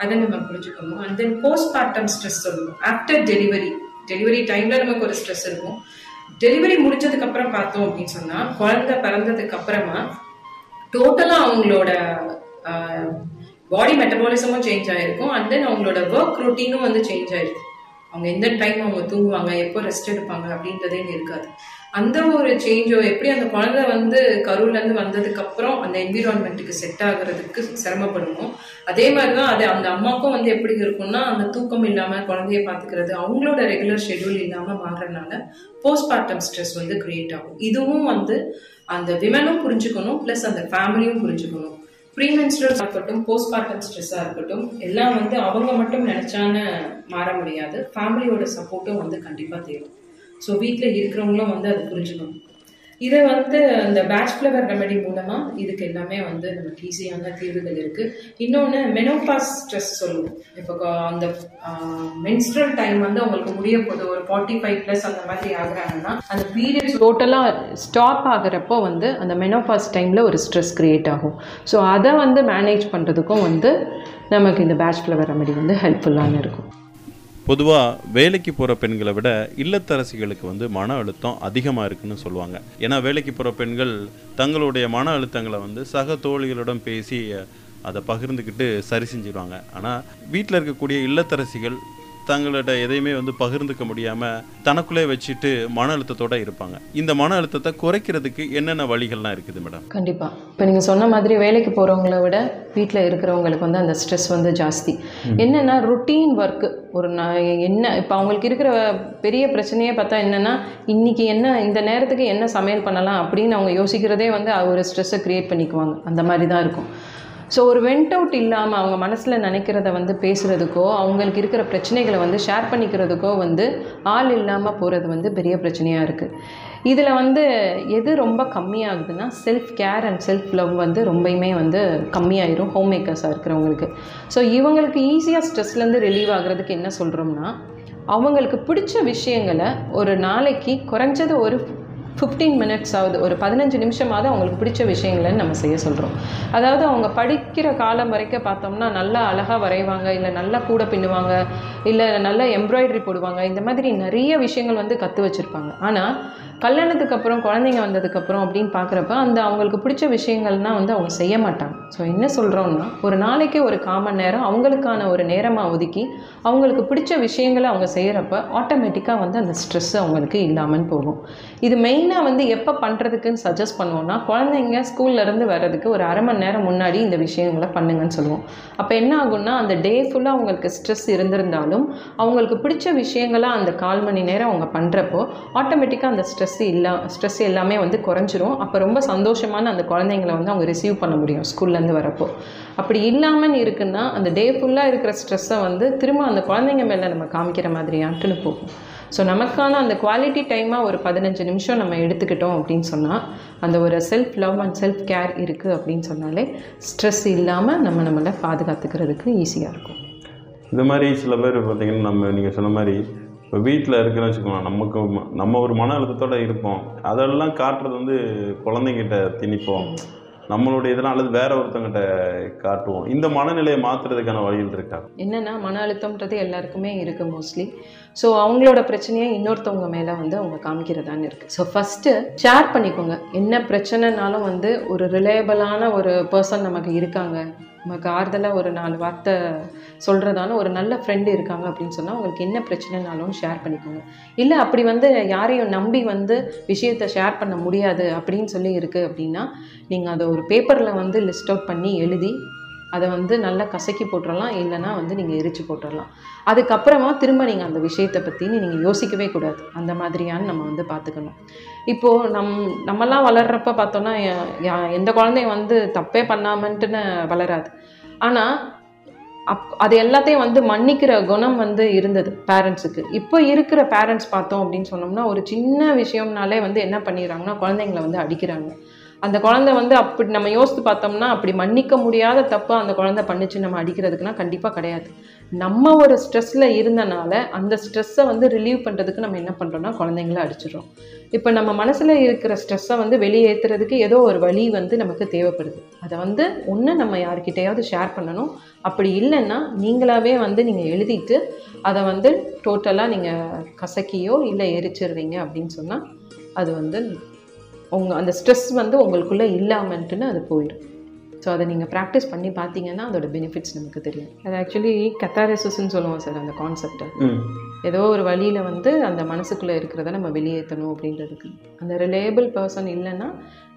அதை நம்ம புரிஞ்சுக்கணும். And then postpartum stress சொல்லணும் ஆஃப்டர் டெலிவரி டெலிவரி டைம்ல நமக்கு ஒரு ஸ்ட்ரெஸ் இருக்கும். டெலிவரி முடிச்சதுக்கு அப்புறம் பார்த்தோம் அப்படின்னு சொன்னா குழந்தை பிறந்ததுக்கு அப்புறமா டோட்டலா அவங்களோட பாடி மெட்டபாலிசமும் சேஞ்ச் ஆயிருக்கும். அண்ட் தென் அவங்களோட ஒர்க் ரொட்டீனும் வந்து சேஞ்ச் ஆயிருக்கும். அவங்க எந்த டைம் அவங்க தூங்குவாங்க எப்போ ரெஸ்ட் எடுப்பாங்க அப்படின்றதே இருக்காது. அந்த ஒரு சேஞ்சோ எப்படி அந்த குழந்தை வந்து கரூர்லேருந்து வந்ததுக்கப்புறம் அந்த என்விரான்மெண்ட்டுக்கு செட் ஆகுறதுக்கு சிரமப்படுமோ அதே மாதிரி தான் அது அந்த அம்மாவுக்கும் வந்து எப்படி இருக்கும்னா அந்த தூக்கம் இல்லாமல் குழந்தைய பார்த்துக்கிறது அவங்களோட ரெகுலர் ஷெட்யூல் இல்லாமல் மாறுறதுனால போஸ்ட்மார்ட்டம் ஸ்ட்ரெஸ் வந்து கிரியேட் ஆகும். இதுவும் வந்து அந்த விமனும் புரிஞ்சுக்கணும் ப்ளஸ் அந்த ஃபேமிலியும் புரிஞ்சுக்கணும். ப்ரீமென்ஸ்ட்ரல் இருக்கட்டும் போஸ்ட்மார்ட்டம் ஸ்ட்ரெஸ்ஸாக இருக்கட்டும் எல்லாம் வந்து அவங்க மட்டும் நினச்சான மாற முடியாது. ஃபேமிலியோட சப்போர்ட்டும் வந்து கண்டிப்பாக தேவை. ஸோ வீட்டில் இருக்கிறவங்களும் வந்து அது புரிஞ்சுக்கணும். இதை வந்து அந்த பேட்ச் ஃப்ளவர் ரெமெடி மூலமா இதுக்கு எல்லாமே வந்து நமக்கு ஈஸியான தீர்வுகள் இருக்கு. இன்னொன்று மெனோபாஸ் ஸ்ட்ரெஸ் சொல்லுவோம். இப்போ அந்த மென்ஸ்ட்ரல் டைம் வந்து அவங்களுக்கு முடிய போது ஒரு ஃபார்ட்டி ஃபைவ் ப்ளஸ் அந்த மாதிரி ஆகுறாங்கன்னா அந்த பீரியட்ஸ் டோட்டலாக ஸ்டாப் ஆகுறப்போ வந்து அந்த மெனோபாஸ் டைமில் ஒரு ஸ்ட்ரெஸ் கிரியேட் ஆகும். ஸோ அதை வந்து மேனேஜ் பண்ணுறதுக்கும் வந்து நமக்கு இந்த பேட்ச் ஃப்ளவர் ரெமெடி வந்து ஹெல்ப்ஃபுல்லான இருக்கும். பொதுவாக வேலைக்கு போகிற பெண்களை விட இல்லத்தரசிகளுக்கு வந்து மன அழுத்தம் அதிகமாக இருக்குன்னு சொல்லுவாங்க. ஏன்னா வேலைக்கு போகிற பெண்கள் தங்களுடைய மன அழுத்தங்களை வந்து சக தோழிகளிடம் பேசி அதை பகிர்ந்துக்கிட்டு சரி செஞ்சிடுவாங்க ஆனால் வீட்டில் இருக்கக்கூடிய இல்லத்தரசிகள் தங்களோட எதையுமே வந்து பகிர்ந்துக்க முடியாமல் தனக்குள்ளே வச்சுட்டு மன அழுத்தத்தோடு இருப்பாங்க. இந்த மன அழுத்தத்தை குறைக்கிறதுக்கு என்னென்ன வழிகள்லாம் இருக்குது மேடம்? கண்டிப்பாக இப்போ நீங்கள் சொன்ன மாதிரி வேலைக்கு போகிறவங்கள விட வீட்டில் இருக்கிறவங்களுக்கு வந்து அந்த ஸ்ட்ரெஸ் வந்து ஜாஸ்தி. என்னென்னா ருட்டீன் ஒர்க்கு ஒரு நான் என்ன இப்போ அவங்களுக்கு இருக்கிற பெரிய பிரச்சனையே பார்த்தா என்னென்னா இன்றைக்கி என்ன இந்த நேரத்துக்கு என்ன சமையல் பண்ணலாம் அப்படின்னு அவங்க யோசிக்கிறதே வந்து ஒரு ஸ்ட்ரெஸ்ஸை க்ரியேட் பண்ணிக்குவாங்க. அந்த மாதிரி தான் இருக்கும். ஸோ ஒரு வெண்ட் அவுட் இல்லாமல் அவங்க மனசில் நினைக்கிறத வந்து பேசுகிறதுக்கோ அவங்களுக்கு இருக்கிற பிரச்சனைகளை வந்து ஷேர் பண்ணிக்கிறதுக்கோ வந்து ஆள் இல்லாமல் போகிறது வந்து பெரிய பிரச்சனையாக இருக்குது இதில் வந்து எது ரொம்ப கம்மியாகுதுன்னா self care and self love வந்து ரொம்பயுமே வந்து கம்மியாயிரும் ஹோம் மேக்கர்ஸாக இருக்கிறவங்களுக்கு. ஸோ இவங்களுக்கு ஈஸியாக ஸ்ட்ரெஸ்லேருந்து ரிலீவ் ஆகிறதுக்கு என்ன சொல்கிறோம்னா அவங்களுக்கு பிடிச்ச விஷயங்களை ஒரு நாளைக்கு குறைஞ்சது ஒரு ஃபிஃப்டீன் மினிட்ஸ் ஆகுது. ஒரு பதினஞ்சு நிமிஷமாவது அவங்களுக்கு பிடிச்ச விஷயங்களை நம்ம செய்ய சொல்கிறோம் அதாவது அவங்க படிக்கிற காலம் வரைக்கும் பார்த்தோம்னா நல்லா அழகாக வரைவாங்க இல்லை நல்லா கூட பின்னுவாங்க இல்லை நல்லா எம்ப்ராய்டரி போடுவாங்க இந்த மாதிரி நிறைய விஷயங்கள் வந்து கற்று வச்சுருப்பாங்க. ஆனால் கல்யாணத்துக்கு அப்புறம் குழந்தைங்க வந்ததுக்கப்புறம் அப்படின்னு பார்க்குறப்ப அந்த அவங்களுக்கு பிடிச்ச விஷயங்கள்னால் வந்து அவங்க செய்ய மாட்டாங்க. ஸோ என்ன சொல்கிறோன்னா ஒரு நாளைக்கு ஒரு காமன் நேரம் அவங்களுக்கான ஒரு நேரமாக ஒதுக்கி அவங்களுக்கு பிடிச்ச விஷயங்களை அவங்க செய்கிறப்ப ஆட்டோமேட்டிக்காக வந்து அந்த ஸ்ட்ரெஸ் அவங்களுக்கு இல்லாமல் போகும். இது மெயினாக வந்து எப்போ பண்ணுறதுக்குன்னு சஜஸ்ட் பண்ணுவோம்னா குழந்தைங்க ஸ்கூல்லேருந்து வர்றதுக்கு ஒரு அரை மணி நேரம் முன்னாடி இந்த விஷயங்களை பண்ணுங்கன்னு சொல்லுவோம். அப்போ என்ன ஆகும்னா அந்த டே ஃபுல்லாக அவங்களுக்கு ஸ்ட்ரெஸ் இருந்திருந்தாலும் அவங்களுக்கு பிடிச்ச விஷயங்களை அந்த கால் மணி நேரம் அவங்க பண்ணுறப்போ ஆட்டோமேட்டிக்காக அந்த ஸ்ட்ரெஸ் இல்லா ஸ்ட்ரெஸ் எல்லாமே வந்து குறைஞ்சிரும். அப்போ ரொம்ப சந்தோஷமான அந்த குழந்தைங்களை வந்து அவங்க ரிசீவ் பண்ண முடியும் ஸ்கூல்லேருந்து வரப்போ. அப்படி இல்லாமல் இருக்குன்னா அந்த டே ஃபுல்லாக இருக்கிற ஸ்ட்ரெஸ்ஸை வந்து திரும்ப அந்த குழந்தைங்க மேலே நம்ம காமிக்கிற மாதிரியான்ட்டுன்னு போகும். ஸோ நமக்கான அந்த குவாலிட்டி டைமாக ஒரு பதினஞ்சு நிமிஷம் நம்ம எடுத்துக்கிட்டோம் அப்படின்னு சொன்னால் அந்த ஒரு self love and self care இருக்குது அப்படின்னு சொன்னாலே ஸ்ட்ரெஸ் இல்லாமல் நம்ம நம்மளை பாதுகாத்துக்கிறதுக்கு ஈஸியாக இருக்கும். இந்த மாதிரி சில பேர் பார்த்திங்கன்னா நம்ம நீங்கள் சொன்ன மாதிரி இப்போ வீட்டில் இருக்குன்னு வச்சுக்கோங்க நமக்கு ம- நம்ம ஒரு மன அழுத்தத்தோடு இருப்போம். அதெல்லாம் காட்டுறது வந்து குழந்தைங்கிட்ட திணிப்போம். நம்மளுடைய இதெல்லாம் அல்லது வேற ஒருத்தங்கிட்ட காட்டுவோம். இந்த மனநிலையை மாற்றுறதுக்கான வழிகள் இருக்கா? என்னென்னா மன அழுத்தம்ன்றது எல்லாருக்குமே இருக்குது மோஸ்ட்லி ஸோ அவங்களோட பிரச்சனையை இன்னொருத்தவங்க மேலே வந்து அவங்க காமிக்கிறதான்னு இருக்குது ஸோ ஃபஸ்ட்டு ஷேர் பண்ணிக்கோங்க. என்ன பிரச்சனைனாலும் வந்து ஒரு ரிலேயபிளான ஒரு பர்சன் நமக்கு இருக்காங்க. நமக்கு ஆறுதலாக ஒரு நாலு வார்த்தை சொல்கிறதால ஒரு நல்ல ஃப்ரெண்டு இருக்காங்க அப்படின்னு சொன்னால் உங்களுக்கு என்ன பிரச்சனைனாலும் ஷேர் பண்ணிக்கோங்க. இல்லை அப்படி வந்து யாரையும் நம்பி வந்து விஷயத்தை ஷேர் பண்ண முடியாது அப்படின்னு சொல்லி இருக்குது அப்படின்னா நீங்கள் அதை ஒரு பேப்பரில் வந்து லிஸ்ட் அவுட் பண்ணி எழுதி அதை வந்து நல்லா கசக்கி போட்டுடலாம் இல்லைனா வந்து நீங்கள் எரிச்சு போட்டுடலாம் அதுக்கப்புறமா திரும்ப நீங்கள் அந்த விஷயத்தை பற்றின்னு நீங்கள் யோசிக்கவே கூடாது. அந்த மாதிரியான்னு நம்ம வந்து பார்த்துக்கணும் இப்போது நம் நம்மலாம் வளர்கிறப்ப பார்த்தோன்னா எந்த குழந்தையும் வந்து தப்பே பண்ணாமன்ட்டுன்னு வளராது. ஆனால் அப் அது எல்லாத்தையும் வந்து மன்னிக்கிற குணம் வந்து இருந்தது பேரண்ட்ஸுக்கு. இப்போ இருக்கிற பேரண்ட்ஸ் பார்த்தோம் அப்படின்னு சொன்னோம்னா ஒரு சின்ன விஷயம்னாலே வந்து என்ன பண்ணிடுறாங்கன்னா குழந்தைங்கள வந்து அடிக்கிறாங்க. அந்த குழந்தை வந்து அப்படி நம்ம யோசித்து பார்த்தோம்னா அப்படி மன்னிக்க முடியாத தப்பு அந்த குழந்தை பண்ணிச்சு நம்ம அடிக்கிறதுக்குனா கண்டிப்பாக கிடையாது. நம்ம ஒரு ஸ்ட்ரெஸ்ஸில் இருந்தனால அந்த ஸ்ட்ரெஸ்ஸை வந்து ரிலீவ் பண்ணுறதுக்கு நம்ம என்ன பண்ணுறோம்னா குழந்தைங்கள அடிச்சிடறோம். இப்போ நம்ம மனசில் இருக்கிற ஸ்ட்ரெஸ்ஸை வந்து வெளியேற்றுறதுக்கு ஏதோ ஒரு வழி வந்து நமக்கு தேவைப்படுது. அதை வந்து ஒன்று நம்ம யார்கிட்டையாவது ஷேர் பண்ணணும். அப்படி இல்லைன்னா நீங்களாவே வந்து நீங்கள் எழுதிட்டு அதை வந்து டோட்டலாக நீங்கள் கசக்கியோ இல்லை எரிச்சிடுறீங்க அப்படின்னு சொன்னால் அது வந்து உங்கள் அந்த ஸ்ட்ரெஸ் வந்து உங்களுக்குள்ளே இல்லாமன்ட்டுன்னு அது போயிடும். ஸோ அதை நீங்கள் ப்ராக்டிஸ் பண்ணி பார்த்தீங்கன்னா அதோட பெனிஃபிட்ஸ் நமக்கு தெரியும். அது ஆக்சுவலி கத்தாரசிஸ்ன்னு சொல்லுவோம் சார் அந்த கான்செப்டை ஏதோ ஒரு வழியில் வந்து அந்த மனசுக்குள்ளே இருக்கிறத நம்ம வெளியேற்றணும் அப்படின்றதுக்கு. அந்த ரிலேபிள் பர்சன் இல்லைன்னா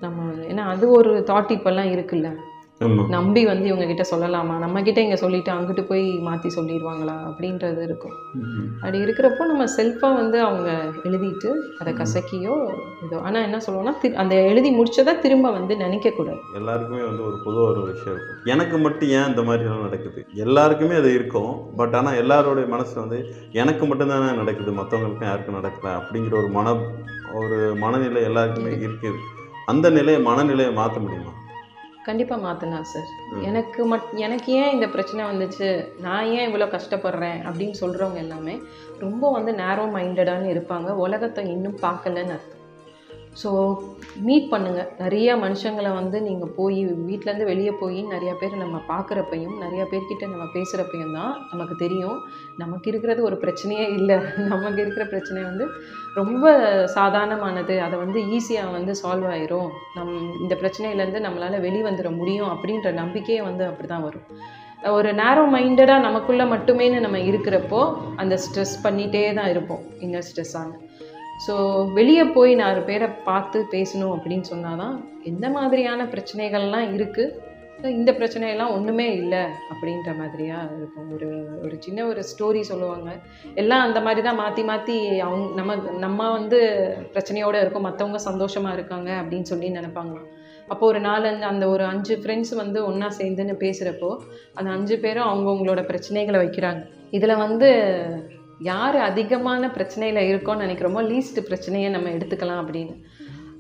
நம்ம ஏன்னா அது ஒரு தாட் இப்போல்லாம் இருக்குல்ல. நம்பி வந்து இவங்க கிட்ட சொல்லலாமா? நம்ம கிட்ட இங்கே சொல்லிட்டு அங்கிட்டு போய் மாற்றி சொல்லிடுவாங்களா? அப்படின்றது இருக்கும். அப்படி இருக்கிறப்போ நம்ம செல்ஃபாக வந்து அவங்க எழுதிட்டு அதை கசக்கியோ ஏதோ ஆனால் என்ன சொல்லுவோம்னா அந்த எழுதி முடிச்சதை திரும்ப வந்து நினைக்கக்கூடாது எல்லாருக்குமே வந்து ஒரு பொதுவாக ஒரு விஷயம் இருக்கும். எனக்கு மட்டும் ஏன் இந்த மாதிரிலாம் நடக்குது? எல்லாருக்குமே அது இருக்கும். பட் ஆனால் எல்லாரோடைய மனசு வந்து எனக்கு மட்டும்தானே நடக்குது மற்றவங்களுக்கும் யாருக்கும் நடக்கல அப்படிங்கிற ஒரு மன ஒரு மனநிலை எல்லாருக்குமே இருக்குது. அந்த நிலையை மனநிலையை மாற்ற முடியுமா? கண்டிப்பாக மாற்றலாம் சார். எனக்கு மட் எனக்கு ஏன் இந்த பிரச்சனை வந்துச்சு? நான் ஏன் இவ்வளோ கஷ்டப்படுறேன்? அப்படின்னு சொல்கிறவங்க எல்லாமே ரொம்ப வந்து நேரோ மைண்டடான்னு இருப்பாங்க. உலகத்தை இன்னும் பார்க்கலன்னு அர்த்தம். ஸோ மீட் பண்ணுங்கள் நிறையா மனுஷங்களை வந்து நீங்கள் போய் வீட்டிலேருந்து வெளியே போய் நிறையா பேர் நம்ம பார்க்குறப்பையும் நிறையா பேர்கிட்ட நம்ம பேசுகிறப்பையும் தான் நமக்கு தெரியும். நமக்கு இருக்கிறது ஒரு பிரச்சனையே இல்லை. நமக்கு இருக்கிற பிரச்சனை வந்து ரொம்ப சாதாரணமானது. அதை வந்து ஈஸியாக வந்து சால்வ் ஆயிரும். நம் இந்த பிரச்சனையிலேருந்து நம்மளால் வெளிவந்துட முடியும் அப்படின்ற நம்பிக்கையே வந்து அப்படி தான் வரும். ஒரு நேரோ மைண்டடாக நமக்குள்ளே மட்டுமேன்னு நம்ம இருக்கிறப்போ அந்த ஸ்ட்ரெஸ் பண்ணிகிட்டே தான் இருப்போம். இன்னர் ஸ்ட்ரெஸ்ஸான ஸோ வெளியே போய் நாலு பேரை பார்த்து பேசணும் அப்படின்னு சொன்னால் தான் எந்த மாதிரியான பிரச்சனைகள்லாம் இருக்குது இந்த பிரச்சனையெல்லாம் ஒன்றுமே இல்லை அப்படின்ற மாதிரியாக இருக்கும். ஒரு ஒரு சின்ன ஒரு ஸ்டோரி சொல்லுவாங்க. எல்லாம் அந்த மாதிரி தான் மாற்றி மாற்றி அவங்க நம்ம நம்ம வந்து பிரச்சனையோடு இருக்கோம். மற்றவங்க சந்தோஷமாக இருக்காங்க அப்படின்னு சொல்லி நினைப்பாங்களாம். அப்போ ஒரு நாலஞ்சு அந்த ஒரு அஞ்சு ஃப்ரெண்ட்ஸ் வந்து ஒன்றா சேர்ந்துன்னு பேசுகிறப்போ அந்த அஞ்சு பேரும் அவங்கவுங்களோட பிரச்சனைகளை வைக்கிறாங்க. இதில் வந்து யார் அதிகமான பிரச்சனையில் இருக்கோன்னு நினைக்கிறோமோ லீஸ்ட் பிரச்சனையை நம்ம எடுத்துக்கலாம் அப்படின்னு.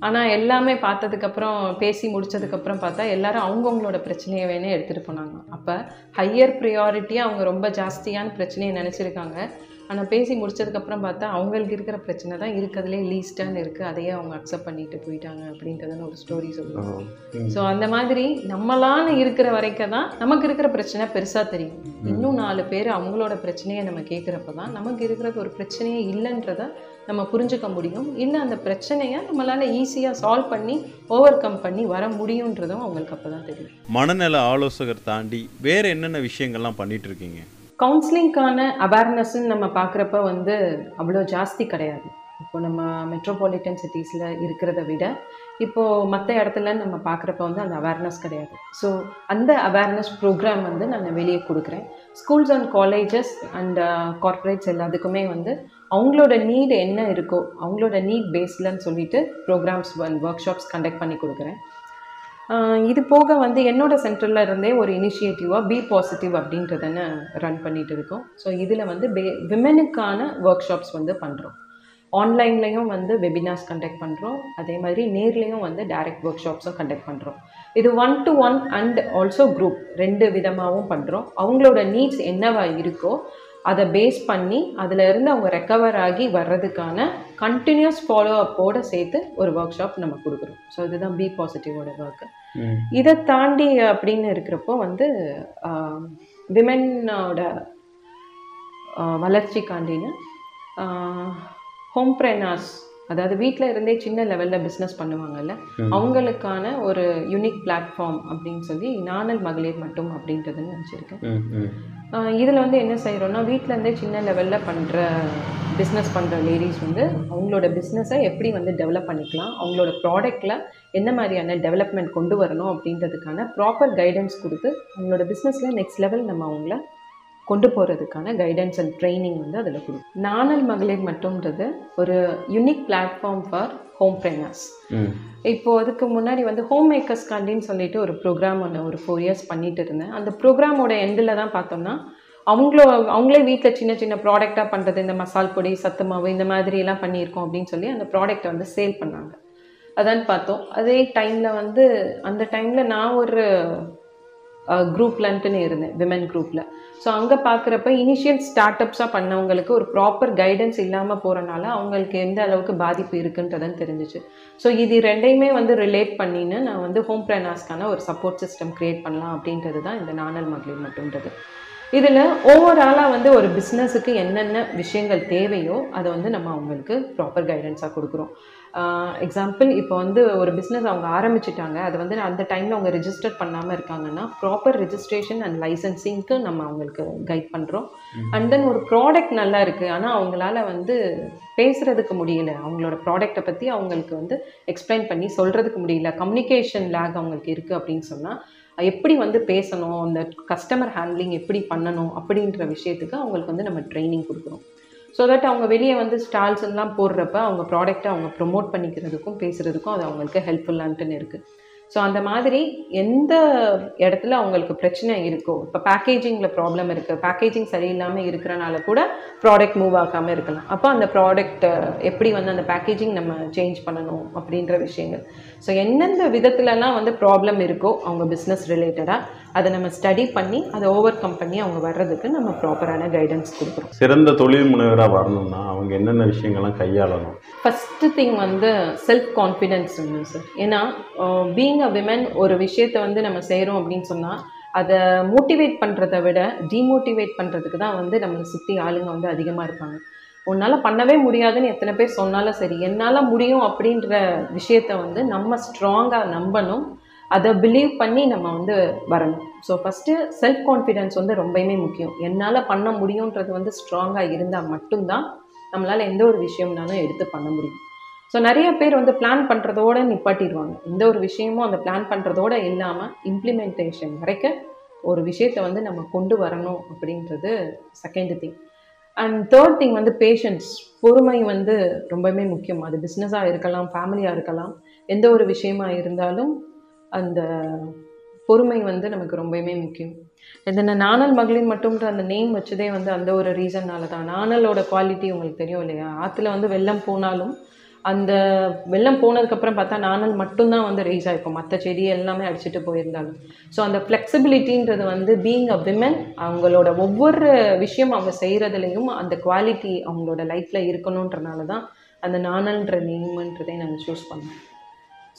ஆனால் எல்லாமே பார்த்ததுக்கப்புறம் பேசி முடிச்சதுக்கப்புறம் பார்த்தா எல்லாரும் அவங்கவுங்களோட பிரச்சனையை வேணே எடுத்துகிட்டு போனாங்க. அப்போ ஹையர் ப்ரியாரிட்டியாக அவங்க ரொம்ப ஜாஸ்தியான பிரச்சனையை நினச்சிருக்காங்க. ஆனால் பேசி முடிச்சதுக்கப்புறம் பார்த்தா அவங்களுக்கு இருக்கிற பிரச்சனை தான் இருக்கிறதுலே லீஸ்டான்னு இருக்குது அதையே அவங்க அக்செப்ட் பண்ணிட்டு போயிட்டாங்க அப்படின்றதுன்னு ஒரு ஸ்டோரி சொல்லுவாங்க ஸோ அந்த மாதிரி நம்மளால இருக்கிற வரைக்கும் தான் நமக்கு இருக்கிற பிரச்சனை பெருசாக தெரியும். இன்னும் நாலு பேர் அவங்களோட பிரச்சனையை நம்ம கேட்குறப்ப தான் நமக்கு இருக்கிறது ஒரு பிரச்சனையே இல்லைன்றத நம்ம புரிஞ்சுக்க முடியும். இல்லை அந்த பிரச்சனையை நம்மளால் ஈஸியாக சால்வ் பண்ணி ஓவர் கம் பண்ணி வர முடியுன்றதும் அவங்களுக்கு அப்போ தான் தெரியும். மனநல ஆலோசகர் தாண்டி வேற என்னென்ன விஷயங்கள்லாம் பண்ணிட்டு இருக்கீங்க? கவுன்சிலிங்க்கான அவேர்னஸ்ன்னு நம்ம பார்க்குறப்ப வந்து அவ்வளோ ஜாஸ்தி கிடையாது. இப்போ நம்ம மெட்ரோபாலிட்டன் சிட்டிஸில் இருக்கிறத விட இப்போது மற்ற இடத்துல நம்ம பார்க்குறப்ப வந்து அந்த அவேர்னஸ் கிடையாது. ஸோ அந்த அவேர்னஸ் ப்ரோக்ராம் வந்து நான் வெளியே கொடுக்குறேன். Schools and colleges and corporates எல்லாத்துக்குமே வந்து அவங்களோட நீட் என்ன இருக்கோ அவங்களோட நீட் பேஸ்லன்னு சொல்லிட்டு ப்ரோக்ராம்ஸ் ஒர்க் ஷாப்ஸ் கண்டக்ட் பண்ணி கொடுக்குறேன். இது போக வந்து என்னோட சென்டரில் இருந்தே ஒரு இனிஷியேட்டிவாக பி பாசிட்டிவ் அப்படின்றதன்னு ரன் பண்ணிட்டு இருக்கோம். ஸோ இதில் வந்து பே விமெனுக்கான ஒர்க் ஷாப்ஸ் வந்து பண்ணுறோம் ஆன்லைன்லேயும் வந்து வெபினார்ஸ் கண்டக்ட் பண்ணுறோம் அதே மாதிரி நேர்லேயும் வந்து டைரக்ட் ஒர்க் ஷாப்ஸும் கண்டக்ட் பண்ணுறோம் இது one to one and also group ரெண்டு விதமாகவும் பண்ணுறோம் அவங்களோட நீட்ஸ் என்னவா இருக்கோ அதை பேஸ் பண்ணி அதில் இருந்து அவங்க ரெக்கவர் ஆகி வர்றதுக்கான கண்டினியூஸ் ஃபாலோ அப்போடு சேர்த்து ஒரு ஒர்க் ஷாப் நம்ம கொடுக்குறோம். ஸோ இதுதான் பி பாசிட்டிவோட ஒர்க்கு இதை தாண்டி அப்படின்னு இருக்கிறப்போ வந்து விமென்னோட வளர்ச்சிக்காண்டின்னு ஹோம்ப்ரெனார்ஸ் அதாவது வீட்டில் இருந்தே சின்ன லெவலில் பிஸ்னஸ் பண்ணுவாங்கல்ல அவங்களுக்கான ஒரு யூனிக் பிளாட்ஃபார்ம் அப்படின்னு சொல்லி நானல் மகளிர் மட்டும் அப்படின்றதுன்னு நினச்சிருக்கேன். இதில் வந்து என்ன செய்கிறோன்னா வீட்டிலேருந்தே சின்ன லெவலில் பண்ணுற பிஸ்னஸ் பண்ணுற லேடிஸ் வந்து அவங்களோட பிஸ்னஸை எப்படி வந்து டெவலப் பண்ணிக்கலாம் அவங்களோட ப்ராடக்டில் என்ன மாதிரியான டெவலப்மெண்ட் கொண்டு வரணும் அப்படின்றதுக்கான ப்ராப்பர் கைடன்ஸ் கொடுத்து அவங்களோட பிஸ்னஸில் நெக்ஸ்ட் லெவல் நம்ம அவங்கள கொண்டு போகிறதுக்கான கைடன்ஸ் அண்ட் ட்ரைனிங் வந்து அதில் கொடுக்கும் நானல் மகளிர் மட்டும்ன்றது ஒரு unique platform for homepreneurs இப்போ அதுக்கு முன்னாடி வந்து ஹோம் மேக்கர்ஸ்காண்டின்னு சொல்லிட்டு ஒரு ப்ரோக்ராம் ஒன்று ஒரு ஃபோர் இயர்ஸ் பண்ணிட்டு இருந்தேன். அந்த ப்ரோக்ராமோட எண்டில் தான் பார்த்தோம்னா அவங்களோ அவங்களே வீட்டில் சின்ன சின்ன ப்ராடக்டாக பண்ணுறது இந்த மசால் பொடி சத்து மாவு இந்த மாதிரி எல்லாம் பண்ணியிருக்கோம் அப்படின்னு சொல்லி அந்த ப்ராடக்ட்டை வந்து சேல் பண்ணாங்க. அதான் பார்த்தோம். அதே டைமில் வந்து அந்த டைமில் நான் ஒரு குரூப்லன்ட்டுன்னு இருந்தேன் விமன் குரூப்பில் ஸோ அங்கே பார்க்குறப்ப இனிஷியல் ஸ்டார்ட் அப்ஸாக பண்ணவங்களுக்கு ஒரு ப்ராப்பர் கைடன்ஸ் இல்லாமல் போகிறனால அவங்களுக்கு எந்த அளவுக்கு பாதிப்பு இருக்குன்றதுன்னு தெரிஞ்சிச்சு. ஸோ இது ரெண்டையுமே வந்து ரிலேட் பண்ணின்னு நான் வந்து ஹோம் பிரனாஸ்க்கான ஒரு சப்போர்ட் சிஸ்டம் க்ரியேட் பண்ணலாம் அப்படின்றது தான் இந்த நானல் மகளிர் மட்டும்ன்றது. இதில் ஓவராலாக வந்து ஒரு பிஸ்னஸுக்கு என்னென்ன விஷயங்கள் தேவையோ அதை வந்து நம்ம அவங்களுக்கு ப்ராப்பர் கைடன்ஸாக கொடுக்குறோம். எக்ஸாம்பிள் இப்போ வந்து ஒரு பிஸ்னஸ் அவங்க ஆரம்பிச்சிட்டாங்க. அது வந்து அந்த டைமில் அவங்க ரிஜிஸ்டர் பண்ணாமல் இருக்காங்கன்னா ப்ராப்பர் ரிஜிஸ்ட்ரேஷன் அண்ட் லைசன்சிங்க்கு நம்ம அவங்களுக்கு கைட் பண்ணுறோம் அண்ட் தென் ஒரு ப்ராடக்ட் நல்லா இருக்குது ஆனால் அவங்களால வந்து பேசுகிறதுக்கு முடியல. அவங்களோட ப்ராடக்ட்டை பற்றி அவங்களுக்கு வந்து எக்ஸ்பிளைன் பண்ணி சொல்கிறதுக்கு முடியல. கம்யூனிகேஷன் லேக் அவங்களுக்கு இருக்குது அப்படின்னு சொன்னால் எப்படி வந்து பேசணும் அந்த கஸ்டமர் ஹேண்ட்லிங் எப்படி பண்ணணும் அப்படின்ற விஷயத்துக்கு அவங்களுக்கு வந்து நம்ம ட்ரைனிங் கொடுக்குறோம் ஸோ தட் அவங்க வெளியே வந்து ஸ்டால்ஸ் எல்லாம் போடுறப்ப அவங்க ப்ராடக்ட்டை அவங்க ப்ரொமோட் பண்ணிக்கிறதுக்கும் பேசுகிறதுக்கும் அது அவங்களுக்கு ஹெல்ப்ஃபுல்லான்ட்டுன்னு இருக்குது ஸோ அந்த மாதிரி எந்த இடத்துல அவங்களுக்கு பிரச்சனை இருக்கோ இப்போ பேக்கேஜிங்கில் ப்ராப்ளம் இருக்குது பேக்கேஜிங் சரியில்லாமல் இருக்கிறனால கூட ப்ராடக்ட் மூவ் ஆகாமல் இருக்கலாம். அப்போ அந்த ப்ராடக்ட் எப்படி வந்து அந்த பேக்கேஜிங் நம்ம சேஞ்ச் பண்ணணும் அப்படின்ற விஷயங்கள். ஸோ எந்தெந்த விதத்துலலாம் வந்து ப்ராப்ளம் இருக்கோ அவங்க பிஸ்னஸ் ரிலேட்டடாக அதை நம்ம ஸ்டடி பண்ணி அதை ஓவர் கம் பண்ணி அவங்க வர்றதுக்கு நம்ம ப்ராப்பரான கைடன்ஸ் கொடுக்குறோம். சிறந்த தொழில் முனைவராக வரணும்னா அவங்க என்னென்ன விஷயங்கள்லாம் கையாளணும்? ஃபஸ்ட்டு திங் வந்து செல்ஃப் கான்ஃபிடென்ஸ் வேணும் சார் ஏன்னா பீங் அ விமன் ஒரு விஷயத்தை வந்து நம்ம செய்கிறோம் அப்படின்னு சொன்னால் அதை மோட்டிவேட் பண்ணுறதை விட டிமோட்டிவேட் பண்ணுறதுக்கு தான் வந்து நம்மளை சுற்றி ஆளுங்க வந்து அதிகமாக இருப்பாங்க. உன்னால் பண்ணவே முடியாதுன்னு எத்தனை பேர் சொன்னாலும் சரி என்னால் முடியும் அப்படின்ற விஷயத்த வந்து நம்ம ஸ்ட்ராங்காக நம்பணும். அதை பிலீவ் பண்ணி நம்ம வந்து வரணும். ஸோ ஃபஸ்ட்டு செல்ஃப் கான்ஃபிடென்ஸ் வந்து ரொம்பவுமே முக்கியம். என்னால் பண்ண முடியுன்றது வந்து ஸ்ட்ராங்காக இருந்தால் மட்டும்தான் நம்மளால் எந்த ஒரு விஷயம்னாலும் எடுத்து பண்ண முடியும். ஸோ நிறைய பேர் வந்து பிளான் பண்ணுறதோட நிப்பாட்டிடுவாங்க. எந்த ஒரு விஷயமும் அந்த பிளான் பண்ணுறதோட இல்லாமல் இம்ப்ளிமெண்டேஷன் வரைக்கும் ஒரு விஷயத்தை வந்து நம்ம கொண்டு வரணும் அப்படின்றது second thing and third thing வந்து பேஷன்ஸ் பொறுமை வந்து ரொம்பவுமே முக்கியம். அது பிஸ்னஸாக இருக்கலாம் ஃபேமிலியாக இருக்கலாம். எந்த ஒரு விஷயமா இருந்தாலும் அந்த பொறுமை வந்து நமக்கு ரொம்பவுமே முக்கியம். இந்த நாணல் மகளிர் மட்டும்ன்ற அந்த நேம் வச்சதே வந்து அந்த ஒரு ரீசன்னால தான் நாணலோட குவாலிட்டி உங்களுக்கு தெரியும் இல்லையா? ஆற்றுல வந்து வெள்ளம் போனாலும் அந்த வெள்ளம் போனதுக்கப்புறம் பார்த்தா நானல் மட்டும்தான் வந்து ரீச் ஆகிருக்கும் மற்ற செடி எல்லாமே அடிச்சுட்டு போயிருந்தாலும் ஸோ அந்த ஃப்ளெக்சிபிலிட்டின்றது வந்து பீயிங் அ விமன் அவங்களோட ஒவ்வொரு விஷயம் அவங்க செய்கிறதுலையும் அந்த குவாலிட்டி அவங்களோட லைஃப்பில் இருக்கணுன்றனால தான் அந்த நானல்ன்ற நேம்ன்றதை நாங்கள் சூஸ் பண்ணோம்.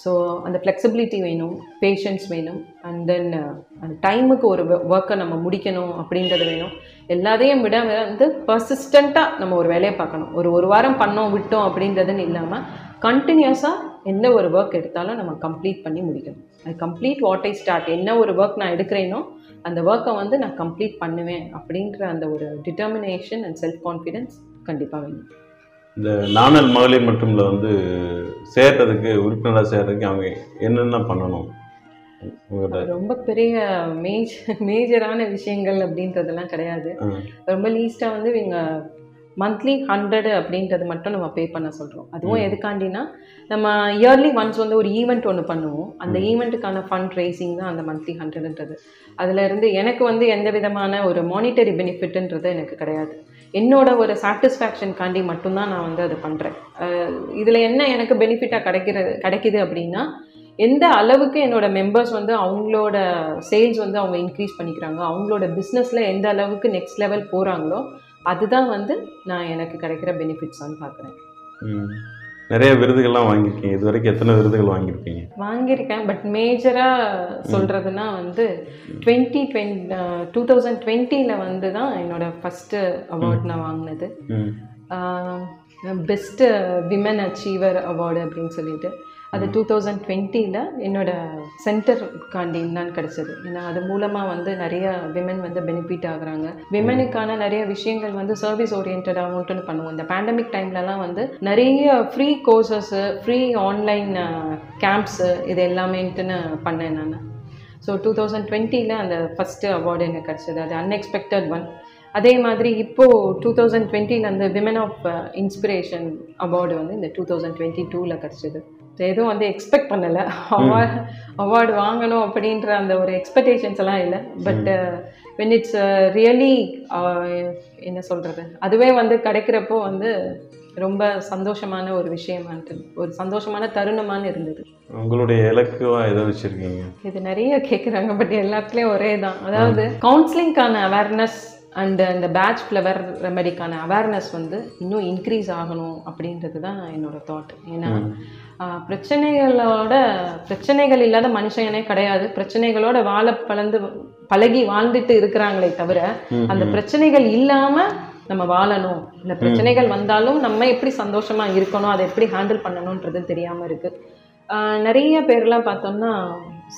ஸோ அந்த ஃப்ளெக்சிபிலிட்டி வேணும் பேஷன்ஸ் வேணும் அண்ட் தென் uh, அந்த டைமுக்கு ஒரு ஒர்க்கை நம்ம முடிக்கணும் அப்படின்றது வேணும். எல்லாத்தையும் விட வந்து பர்சிஸ்டண்ட்டாக நம்ம ஒரு வேலையை பார்க்கணும். ஒரு ஒரு வாரம் பண்ணோம் விட்டோம் அப்படின்றதுன்னு இல்லாமல் கண்டினியூஸாக எந்த ஒரு ஒர்க் எடுத்தாலும் நம்ம கம்ப்ளீட் பண்ணி முடிக்கணும். அது கம்ப்ளீட் வாட் ஐ ஸ்டார்ட் என்ன ஒரு ஒர்க் நான் எடுக்கிறேனோ அந்த ஒர்க்கை வந்து நான் கம்ப்ளீட் பண்ணுவேன் அப்படின்ற அந்த ஒரு டிட்டர்மினேஷன் அண்ட் செல்ஃப் கான்ஃபிடென்ஸ் கண்டிப்பாக வேணும். இந்த நாணல் மகளிர் மன்றம்ல வந்து சேர்றதுக்கு உறுப்பினராக சேர்றதுக்கு அவங்க என்னென்ன பண்ணணும்? ரொம்ப பெரிய மேஜ் மேஜரான விஷயங்கள் அப்படின்றதெல்லாம் கிடையாது. ரொம்ப லீஸ்ட்டாக வந்து இவங்க மந்த்லி ஹண்ட்ரடு அப்படின்றது மட்டும் நம்ம பே பண்ண சொல்கிறோம் அதுவும். எதுக்காண்டினா நம்ம இயர்லி ஒன்ஸ் வந்து ஒரு ஈவெண்ட் ஒன்று பண்ணுவோம். அந்த ஈவெண்ட்டுக்கான ஃபண்ட் ரைசிங் தான் அந்த மந்த்லி ஹண்ட்ரட்ன்றது அதுல இருந்து எனக்கு வந்து எந்த விதமான ஒரு மானிட்டரி பெனிஃபிட்ன்றது எனக்கு கிடையாது. என்னோட ஒரு சாட்டிஸ்ஃபேக்ஷன்காண்டி மட்டும்தான் நான் வந்து அதை பண்ணுறேன் இதில் என்ன எனக்கு பெனிஃபிட்டாக கிடைக்கிறது கிடைக்குது அப்படின்னா எந்த அளவுக்கு என்னோட மெம்பர்ஸ் வந்து அவங்களோட சேல்ஸ் வந்து அவங்க இன்க்ரீஸ் பண்ணிக்கிறாங்க அவங்களோட பிஸ்னஸில் எந்த அளவுக்கு நெக்ஸ்ட் லெவல் போகிறாங்களோ அதுதான் வந்து நான் எனக்கு கிடைக்கிற பெனிஃபிட்ஸான்னு பார்க்குறேன். நிறைய விருதுகள்லாம் வாங்கியிருக்கீங்க. இது வரைக்கும் எத்தனை விருதுகள் வாங்கியிருப்பீங்க வாங்கியிருக்கேன். பட் மேஜராக சொல்கிறதுனா வந்து டுவெண்ட்டி டுவெண்ட் டூ தௌசண்ட் டுவெண்ட்டியில் வந்து தான் என்னோட ஃபஸ்ட்டு அவார்ட் நான் வாங்கினது. பெஸ்ட்டு விமன் அச்சீவர் அவார்டு அப்படின்னு சொல்லிட்டு. அது டூ தௌசண்ட் டுவெண்ட்டியில் என்னோட சென்டர் காண்டி தான் கிடச்சிது. ஏன்னா அது மூலமாக வந்து நிறைய விமன் வந்து பெனிஃபிட் ஆகுறாங்க. விமனுக்கான நிறைய விஷயங்கள் வந்து சர்வீஸ் ஓரியன்டாகவும்ட்டுன்னு பண்ணுவோம். இந்த பேண்டமிக் டைம்லலாம் வந்து நிறைய free courses free online camps இது எல்லாமேன்ட்டுன்னு பண்ணேன் நான். ஸோ டூ தௌசண்ட் டுவெண்ட்டியில் அந்த ஃபஸ்ட்டு அவார்டு எனக்கு கிடச்சிது. அது அன்எக்ஸ்பெக்டட் ஒன் அதே மாதிரி இப்போது டூ தௌசண்ட் டுவெண்ட்டியில் அந்த விமன் ஆஃப் இன்ஸ்பிரேஷன் அவார்டு வந்து இந்த டூ தௌசண்ட் டுவெண்ட்டி டூவில் கிடச்சிது. எதுவும் வந்து எக்ஸ்பெக்ட் பண்ணலை. அவார்டு அவார்டு வாங்கணும் அப்படின்ற அந்த ஒரு எக்ஸ்பெக்டேஷன்ஸ் எல்லாம் இல்லை. பட் வென் இட்ஸ் ரியலி என்ன சொல்கிறது அதுவே வந்து கிடைக்கிறப்போ வந்து ரொம்ப சந்தோஷமான ஒரு விஷயமான்ட்டு ஒரு சந்தோஷமான தருணமான இருந்தது. உங்களுடைய இலக்குவா எதை வச்சிருக்கீங்க. இது நிறைய கேட்குறாங்க பட் எல்லாத்துலேயும் ஒரே தான். அதாவது கவுன்சிலிங்க்கான அவேர்னஸ் அண்ட் அந்த பேட்ச் ஃப்ளவர் ரெமெடிக்கான அவேர்னஸ் வந்து இன்னும் இன்க்ரீஸ் ஆகணும் அப்படின்றது தான் என்னோட தாட் ஏன்னா பிரச்சனைகளோட பிரச்சனைகள் இல்லாத மனுஷனே கிடையாது. பிரச்சனைகளோட வாழ பழந்து பழகி வாழ்ந்துட்டு இருக்கிறாங்களே தவிர அந்த பிரச்சனைகள் இல்லாம நம்ம வாழணும். இந்த பிரச்சனைகள் வந்தாலும் நம்ம எப்படி சந்தோஷமா இருக்கணும் அதை எப்படி ஹேண்டில் பண்ணணுன்றது தெரியாம இருக்கு. ஆஹ் நிறைய பேர்லாம் பார்த்தோம்னா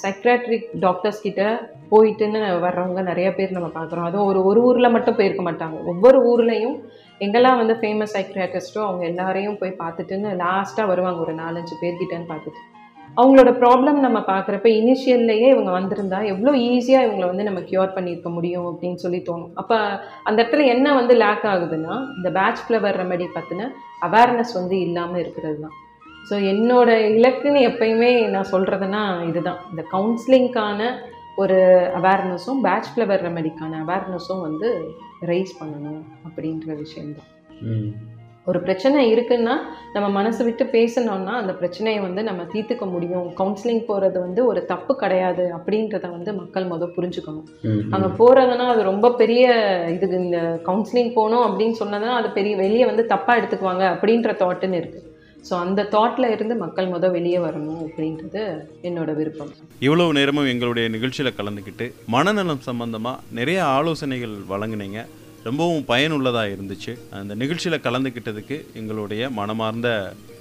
சைக்ராட்ரிக் டாக்டர்ஸ் கிட்ட போயிட்டுன்னு வர்றவங்க நிறைய பேர் நம்ம பார்க்குறோம். அதுவும் ஒரு ஒரு ஊரில் மட்டும் போயிருக்க மாட்டாங்க. ஒவ்வொரு ஊர்லேயும் எங்கெல்லாம் வந்து ஃபேமஸ் சைக்ரியாட்டிஸ்ட்டோ அவங்க எல்லாரையும் போய் பார்த்துட்டுன்னு லாஸ்ட்டாக வருவாங்க ஒரு நாலஞ்சு பேர்கிட்டன்னு பார்த்துட்டு. அவங்களோட ப்ராப்ளம் நம்ம பார்க்குறப்ப இனிஷியல்லையே இவங்க வந்திருந்தா எவ்வளோ ஈஸியாக இவங்களை வந்து நம்ம க்யூர் பண்ணியிருக்க முடியும் அப்படின்னு சொல்லி தோணும். அப்போ அந்த இடத்துல என்ன வந்து லேக் ஆகுதுன்னா இந்த பேட்ச் ஃப்ளவர் ரெமெடி பற்றின அவேர்னஸ் வந்து இல்லாமல் இருக்கிறது தான் ஸோ என்னோட இலக்குன்னு எப்பயுமே நான் சொல்கிறதுனா இதுதான். இந்த கவுன்சிலிங்க்கான ஒரு அவேர்னஸும் பேட்ச் ஃப்ளவர் ரெமெடிக்கான அவேர்னஸும் வந்து ரைஸ் பண்ணணும் அப்படின்ற விஷயம்தான் ஒரு பிரச்சனை இருக்குன்னா நம்ம மனசு விட்டு பேசணும்னா அந்த பிரச்சனையை வந்து நம்ம தீர்த்துக்க முடியும். கவுன்சிலிங் போகிறது வந்து ஒரு தப்பு கிடையாது அப்படின்றத வந்து மக்கள் முதல் புரிஞ்சுக்கணும். அங்கே போகிறதுனா அது ரொம்ப பெரிய இதுக்கு இந்த கவுன்சிலிங் போகணும் அப்படின்னு சொன்னதுன்னா அது பெரிய வெளியே வந்து தப்பாக எடுத்துக்குவாங்க அப்படின்ற தாட்டுன்னு இருக்குது ஸோ அந்த தாட்டில் இருந்து மக்கள் முத வெளியே வரணும் அப்படின்றது என்னோட விருப்பம். இவ்வளவு நேரமும் எங்களுடைய நிகழ்ச்சியில் கலந்துக்கிட்டு மனநலம் சம்பந்தமாக நிறைய ஆலோசனைகள் வழங்கினீங்க. ரொம்பவும் பயனுள்ளதாக இருந்துச்சு. அந்த நிகழ்ச்சியில் கலந்துக்கிட்டதுக்கு எங்களுடைய மனமார்ந்த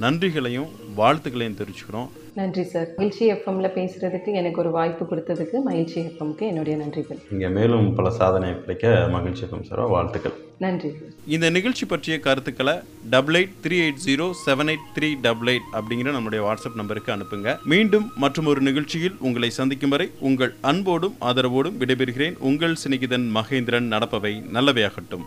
நன்றிகளையும் வாழ்த்துக்களையும் தெரிவிச்சுக்கிறோம். நன்றி சார். மகிழ்ச்சி எஃப்எம்ல பேசுகிறதுக்கு எனக்கு ஒரு வாய்ப்பு கொடுத்ததுக்கு மகிழ்ச்சி எஃப்எம்க்கு என்னுடைய நன்றிகள். இங்கே மேலும் பல சாதனை கிடைக்க மகிழ்ச்சி இருக்கும் சார் வாழ்த்துக்கள். நன்றி சார். இந்த நிகழ்ச்சி பற்றிய கருத்துக்களை double eight three eight zero seven eight three double eight அப்படிங்கிற நம்முடைய வாட்ஸ்அப் நம்பருக்கு அனுப்புங்க. மீண்டும் மற்றும் ஒரு நிகழ்ச்சியில் உங்களை சந்திக்கும் வரை உங்கள் அன்போடும் ஆதரவோடும் விடைபெறுகிறேன். உங்கள் சிநேகிதன் மகேந்திரன் நடப்பவை நல்லவையாகட்டும்.